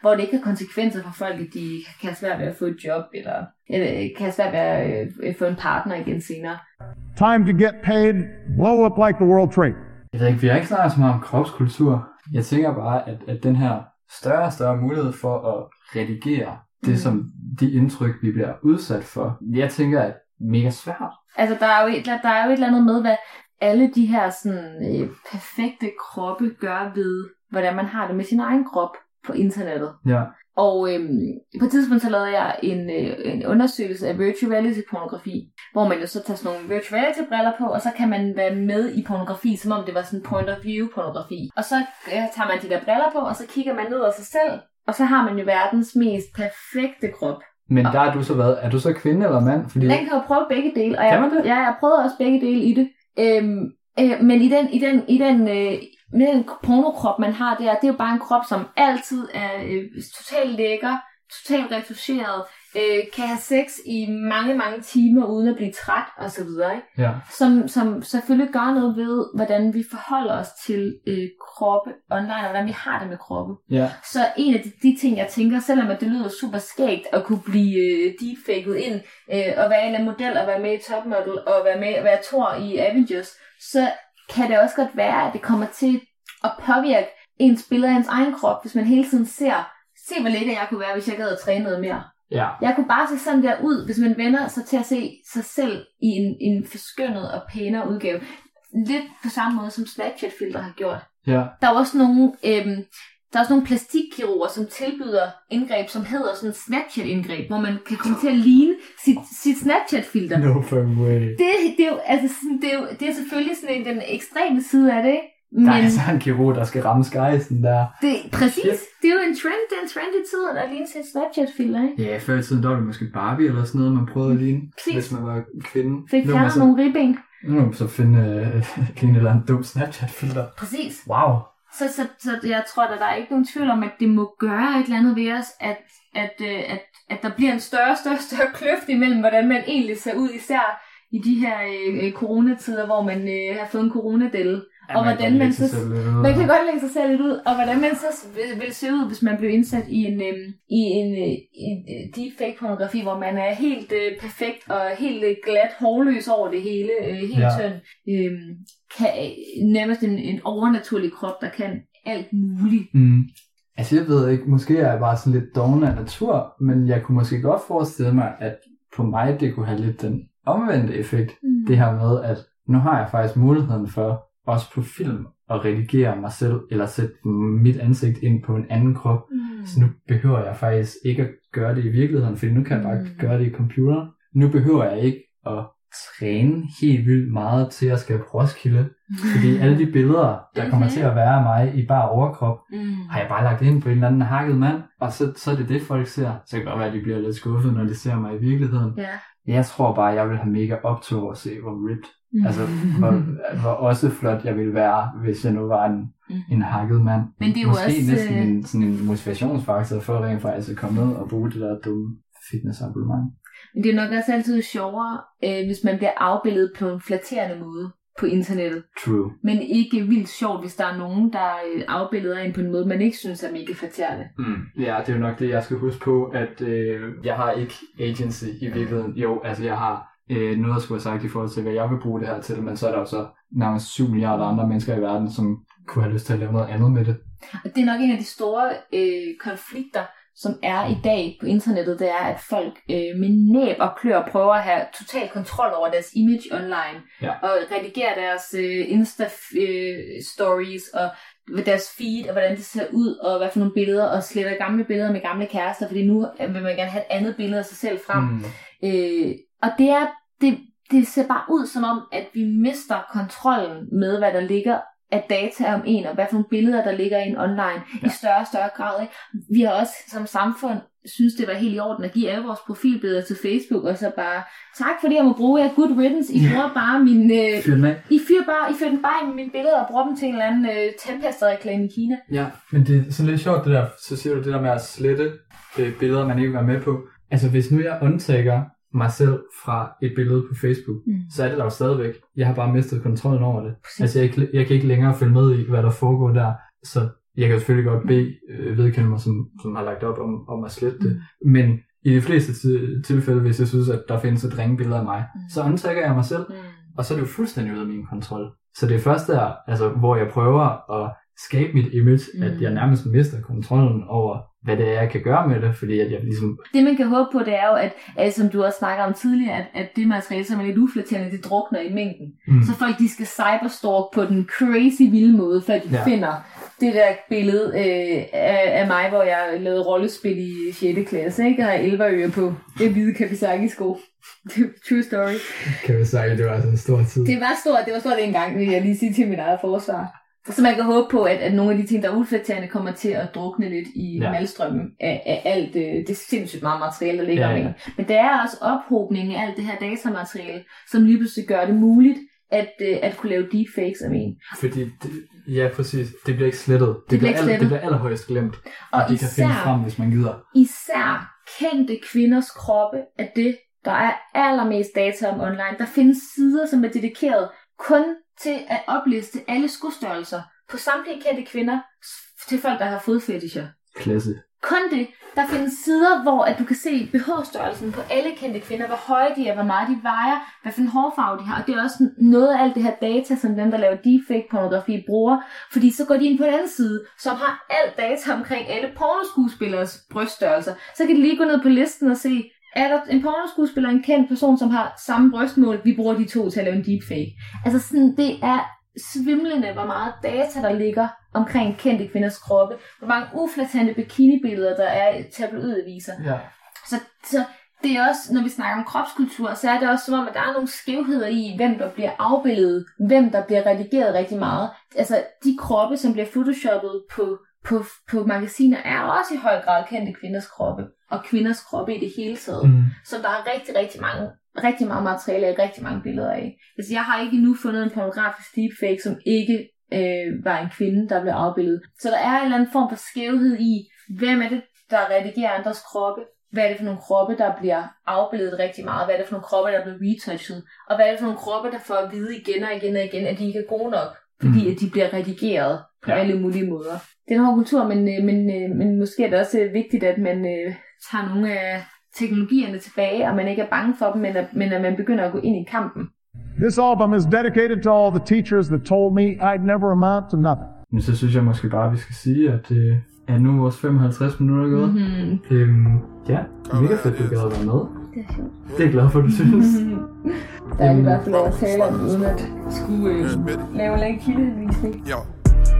hvor det ikke har konsekvenser for folk, at de kan have svært ved at få et job, eller, eller kan have svært ved at øh, få en partner igen senere. Time to get paid, blow up like the World Trade. Jeg ved ikke, vi har ikke snakket så meget om kropskultur. Jeg tænker bare, at, at den her større og større mulighed for at redigere det, Mm. som de indtryk, vi bliver udsat for. Jeg tænker, at mega svært. Altså, der er, jo et, der er jo et eller andet med, hvad alle de her sådan, øh, perfekte kroppe gør ved, hvordan man har det med sin egen krop på internettet. Ja. Og øhm, på et tidspunkt så lavede jeg en, øh, en undersøgelse af virtual reality pornografi, hvor man jo så tager sådan nogle virtual reality briller på, og så kan man være med i pornografi, som om det var sådan point of view pornografi. Og så øh, tager man de der briller på, og så kigger man ned af sig selv, og så har man jo verdens mest perfekte krop. Men der er du så hvad? Er du så kvinde eller mand? Fordi... Den kan jo prøve begge dele, og Kan jeg, man det? ja, jeg prøvede også begge dele i det. Øhm, øh, men i den, i den, i den, øh, med den pornokrop, man har der, det er jo bare en krop, som altid er øh, totalt lækker, totalt retuscheret, øh, kan have sex i mange, mange timer uden at blive træt og så videre, ikke? Ja. Som, som selvfølgelig gør noget ved, hvordan vi forholder os til øh, kroppe online, og hvordan vi har det med kroppe. Ja. Så en af de, de ting, jeg tænker, selvom at det lyder super skægt at kunne blive øh, deepfaket ind, øh, og være en af model, og være med i Top Model, og være med være Thor i Avengers, så kan det også godt være, at det kommer til at påvirke ens billede af ens egen krop, hvis man hele tiden ser, se hvor lækker jeg kunne være, hvis jeg gad at træne noget mere. Ja. Jeg kunne bare se sådan der ud, hvis man vender sig til at se sig selv i en, en forskønnet og pænere udgave. Lidt på samme måde, som Snapchat-filter har gjort. Ja. Der er også nogle, øhm, der er også nogle plastikkirurger, som tilbyder indgreb, som hedder sådan Snapchat-indgreb, hvor man kan komme til at ligne sit, sit Snapchat-filter. No fucking way. Det, det, er jo, altså, sådan, det, er jo, det er selvfølgelig sådan en, den ekstreme side af det, ikke? Men Der er altså en kirurg, der skal ramme skejsen der. det, præcis, Shit. det er jo en trend, det er en trend i tiden, at ligne sit Snapchat-filter, ikke? Ja, før i tiden, der var det måske Barbie eller sådan noget, man prøvede at ligne, Præcis. hvis man var kvinde. Fik fjernet nogle ribben. nu må så finde øh, en eller anden dum Snapchat-filter. Præcis. Wow. Så, så, så jeg tror, at der er ikke nogen tvivl om, at det må gøre et eller andet ved os, at, at, øh, at, at der bliver en større, større, større kløft imellem, hvordan man egentlig ser ud, især i de her øh, øh, coronatider, hvor man øh, har fået en coronadelle. Ja, og man hvordan man så... Man kan godt lægge sig selv lidt ud, og hvordan man så vil, vil se ud, hvis man bliver indsat i en, øhm, i en, øh, en øh, deepfake pornografi, hvor man er helt øh, perfekt og helt øh, glat, hårløs over det hele, øh, helt Ja. tynd. Øhm, kan, nærmest en, en overnaturlig krop, der kan alt muligt. Mm. Altså jeg ved ikke, måske er jeg bare sådan lidt doven af natur, men jeg kunne måske godt forestille mig, at på mig det kunne have lidt den omvendte effekt. Mm. Det her med, at nu har jeg faktisk muligheden for, også på film, at redigere mig selv, eller sætte mit ansigt ind på en anden krop. Mm. Så nu behøver jeg faktisk ikke at gøre det i virkeligheden, fordi nu kan jeg bare Mm. gøre det i computeren. Nu behøver jeg ikke at træne helt vildt meget til at skabe Roskilde, fordi alle de billeder, der kommer til at være af mig i bare overkrop, Mm. har jeg bare lagt ind på en eller anden hakket mand, og så, så er det det, folk ser. Så kan det godt være, at de bliver lidt skuffet, når de ser mig i virkeligheden. Ja. Jeg tror bare, jeg vil have mega optur over at se, hvor ripped, Mm. altså hvor, hvor også flot jeg ville være, hvis jeg nu var en, Mm. en hakket mand. Men det er jo Måske også, næsten øh, en, sådan en motivationsfaktor for rent faktisk at komme ned og bruge det der dumme fitnessabonnement. Men det er nok også altid sjovere, øh, hvis man bliver afbildet på en flatterende måde på internettet. True. Men ikke vildt sjovt, hvis der er nogen, der øh, afbilleder en på en måde, man ikke synes er mega flatterende. Mm. Ja, det er jo nok det, jeg skal huske på, at øh, jeg har ikke agency i virkeligheden. Jo, altså jeg har øh, noget at skulle have sagt i forhold til, hvad jeg vil bruge det her til, men så er der jo så nærmest 7 milliarder andre mennesker i verden, som kunne have lyst til at lave noget andet med det. Og det er nok en af de store øh, konflikter, som er i dag på internettet, det er, at folk øh, med næb og klør prøver at have total kontrol over deres image online, Ja. og redigere deres øh, Insta-stories, og deres feed, og hvordan det ser ud, og hvad for nogle billeder, og sletter gamle billeder med gamle kærester, fordi nu øh, vil man gerne have et andet billede af sig selv frem. Mm. Øh, og det er, det, det ser bare ud som om, at vi mister kontrollen med, hvad der ligger af data om en, og hvad for nogle billeder, der ligger ind online, ja. i større og større grad. Ikke? Vi har også som samfund synes, det var helt i orden at give alle vores profilbilleder til Facebook, og så bare, tak fordi jeg må bruge jer, good riddance, I bruger bare min... Øh, Fyr. I fyrer bare, I fyrer den bare i mine billeder og bruger dem til en eller anden øh, tandpasta-reklame i Kina. Ja, men det er sådan lidt sjovt det der, så siger du det der med at slette øh, billeder, man ikke vil være med på. Altså hvis nu jeg undtager mig selv fra et billede på Facebook, Mm. så er det der jo stadigvæk. Jeg har bare mistet kontrollen over det. Præcis. Altså jeg, jeg kan ikke længere følge med i, hvad der foregår der. Så jeg kan selvfølgelig godt bede øh, vedkende mig, som, som har lagt op om, om at slette det. Men i de fleste ti- tilfælde, hvis jeg synes, at der findes et ringebillede af mig, Mm. så undtager jeg mig selv. Mm. Og så er det jo fuldstændig ude af min kontrol. Så det er først der, altså, hvor jeg prøver at skabe mit image, mm. at jeg nærmest mister kontrollen over, hvad det er, jeg kan gøre med det, fordi at jeg ligesom... Det man kan håbe på, det er jo, at, at som du også snakker om tidligere, at, at det materiale, som er lidt uflatterende, det drukner i mængden. Mm. Så folk, de skal cyberstalk på den crazy vilde måde, før de ja. finder det der billede øh, af, af mig, hvor jeg lavede rollespil i 6. klasse, ikke? Og har 11 ører på. Det er hvide Kawasaki-sko. True story. Kawasaki, det var altså en stor tid. Det var stort, det var stort engang, vil jeg lige sige til mit eget forsvar. Så man kan håbe på, at, at nogle af de ting, der er uflatterende, kommer til at drukne lidt i ja. malstrømmen af, af alt øh, det sindssygt meget materiale, der ligger ja, ja. Men der er også ophobning af alt det her datamateriale, som lige pludselig gør det muligt at, øh, at kunne lave deepfakes af en. Fordi, det, ja præcis, det bliver ikke slettet. Det, det bliver, ikke al, det bliver allerhøjst glemt, og, og de især, kan finde frem, hvis man gider. Især kendte kvinders kroppe er det, der er allermest data om online. Der findes sider, som er dedikeret kun til at opliste alle skostørrelser på samtlige kendte kvinder til folk, der har fodfetischer. Klasse. Kun det. Der findes sider, hvor at du kan se BH-størrelsen på alle kendte kvinder, hvor høje de er, hvor meget de vejer, hvad for en hårfarve de har. Og det er også noget af alt det her data, som dem, der laver deepfake-pornografi, bruger. Fordi så går de ind på den anden side, som har alt data omkring alle pornoskuespillers bryststørrelser. Så kan de lige gå ned på listen og se, er der en pornoskuespiller, en kendt person, som har samme brystmål, vi bruger de to til at lave en deepfake. Altså sådan, det er svimlende, hvor meget data der ligger omkring kendte kvinders kroppe, hvor mange uflatante bikinibilleder der er i tabloidaviser. Ja. Så, så det er også, når vi snakker om kropskultur, så er det også som om, at der er nogle skævheder i, hvem der bliver afbildet, hvem der bliver redigeret rigtig meget. Altså, de kroppe, som bliver photoshoppet på, på, på magasiner, er også i høj grad kendte kvinders kroppe, og kvinders kroppe i det hele taget. Mm. Så der er rigtig, rigtig mange rigtig meget materiale og rigtig mange billeder af. Altså, jeg har ikke endnu fundet en pornografisk deepfake, som ikke øh, var en kvinde, der blev afbildet. Så der er en eller anden form for skævhed i, hvem er det, der redigerer andres kroppe, hvad er det for nogle kroppe, der bliver afbildet rigtig meget, hvad er det for nogle kroppe, der bliver retouchet, og hvad er det for nogle kroppe, der får at vide igen og igen og igen, at de ikke er gode nok, fordi mm. at de bliver redigeret på ja. alle mulige måder. Det er en hård kultur, men, øh, men, øh, men måske er det også vigtigt, at man øh, tager nogle af teknologierne tilbage, og man ikke er bange for dem, men at, men at man begynder at gå ind i kampen. This album is dedicated to all the teachers that told me I'd never amount to nothing. Men så synes jeg måske bare, at vi skal sige, at det er nu vores 55 minutter gået. Mm-hmm. Øhm, ja, mega fedt, du gad at være med. Det er sjovt. Det er jeg glad for, du synes. Der er i hvert fald at tale om, uden at skulle øh, lave en lang kildevisning. Jo,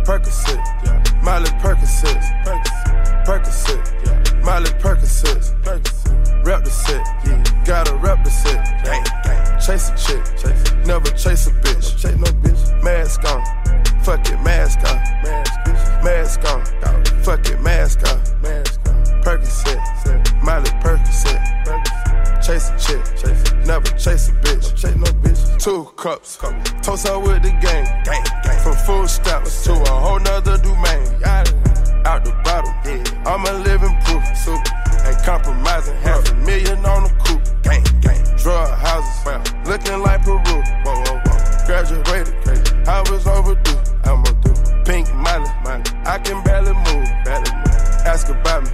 Percocet, yeah. Miley Percocet, Percocet, yeah. Miley Percocet, rep the set, yeah. gotta rep the set, gang, gang. Chase a chick, chase. never chase a bitch, chase no bitch. Mask on, fuck it, mask on, mask on, fuck it, mask on, Percocet, Miley Percocet, chase a chick, chase. never chase a bitch, chase no bitch. Two cups, toast out with the gang, gang, gang. From food stamps to a whole nother domain. Out the bottle, yeah. I'm a living proof, super. Ain't compromising, half a million on the coupe, gang, gang. Drug houses, well, looking like Peru. Whoa, whoa, whoa. Graduated, crazy. I was overdue, I'm do. Pink money, money. I can barely move, barely move. Ask about me,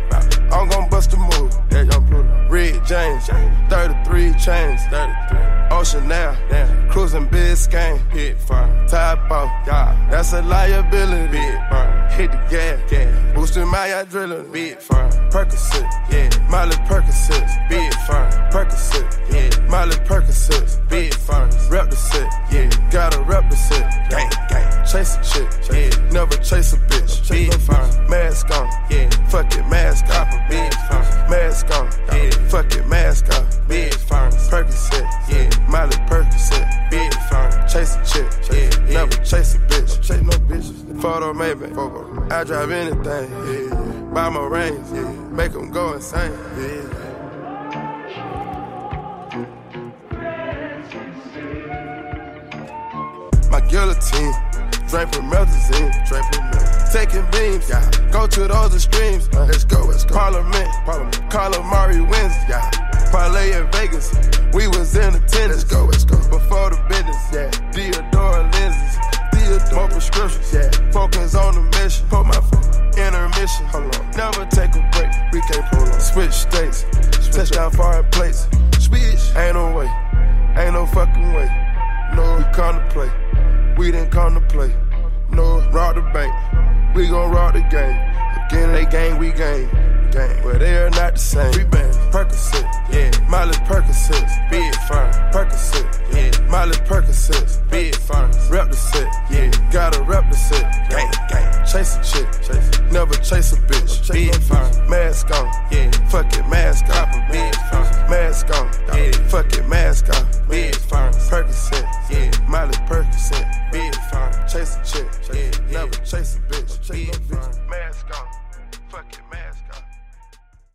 I'm gon' bust a move. Yeah, young Pluto. Red James, 33 chains, 33. Ocean now, damn. Cruising Biscayne, hit fire. Top off, yeah. That's a liability, big fire. Hit the gas, gas. Boosting my adrenaline, big fire. Percocet, yeah. Miley Percocet, big fire. Percocet, yeah. Miley Percocet, drive anything,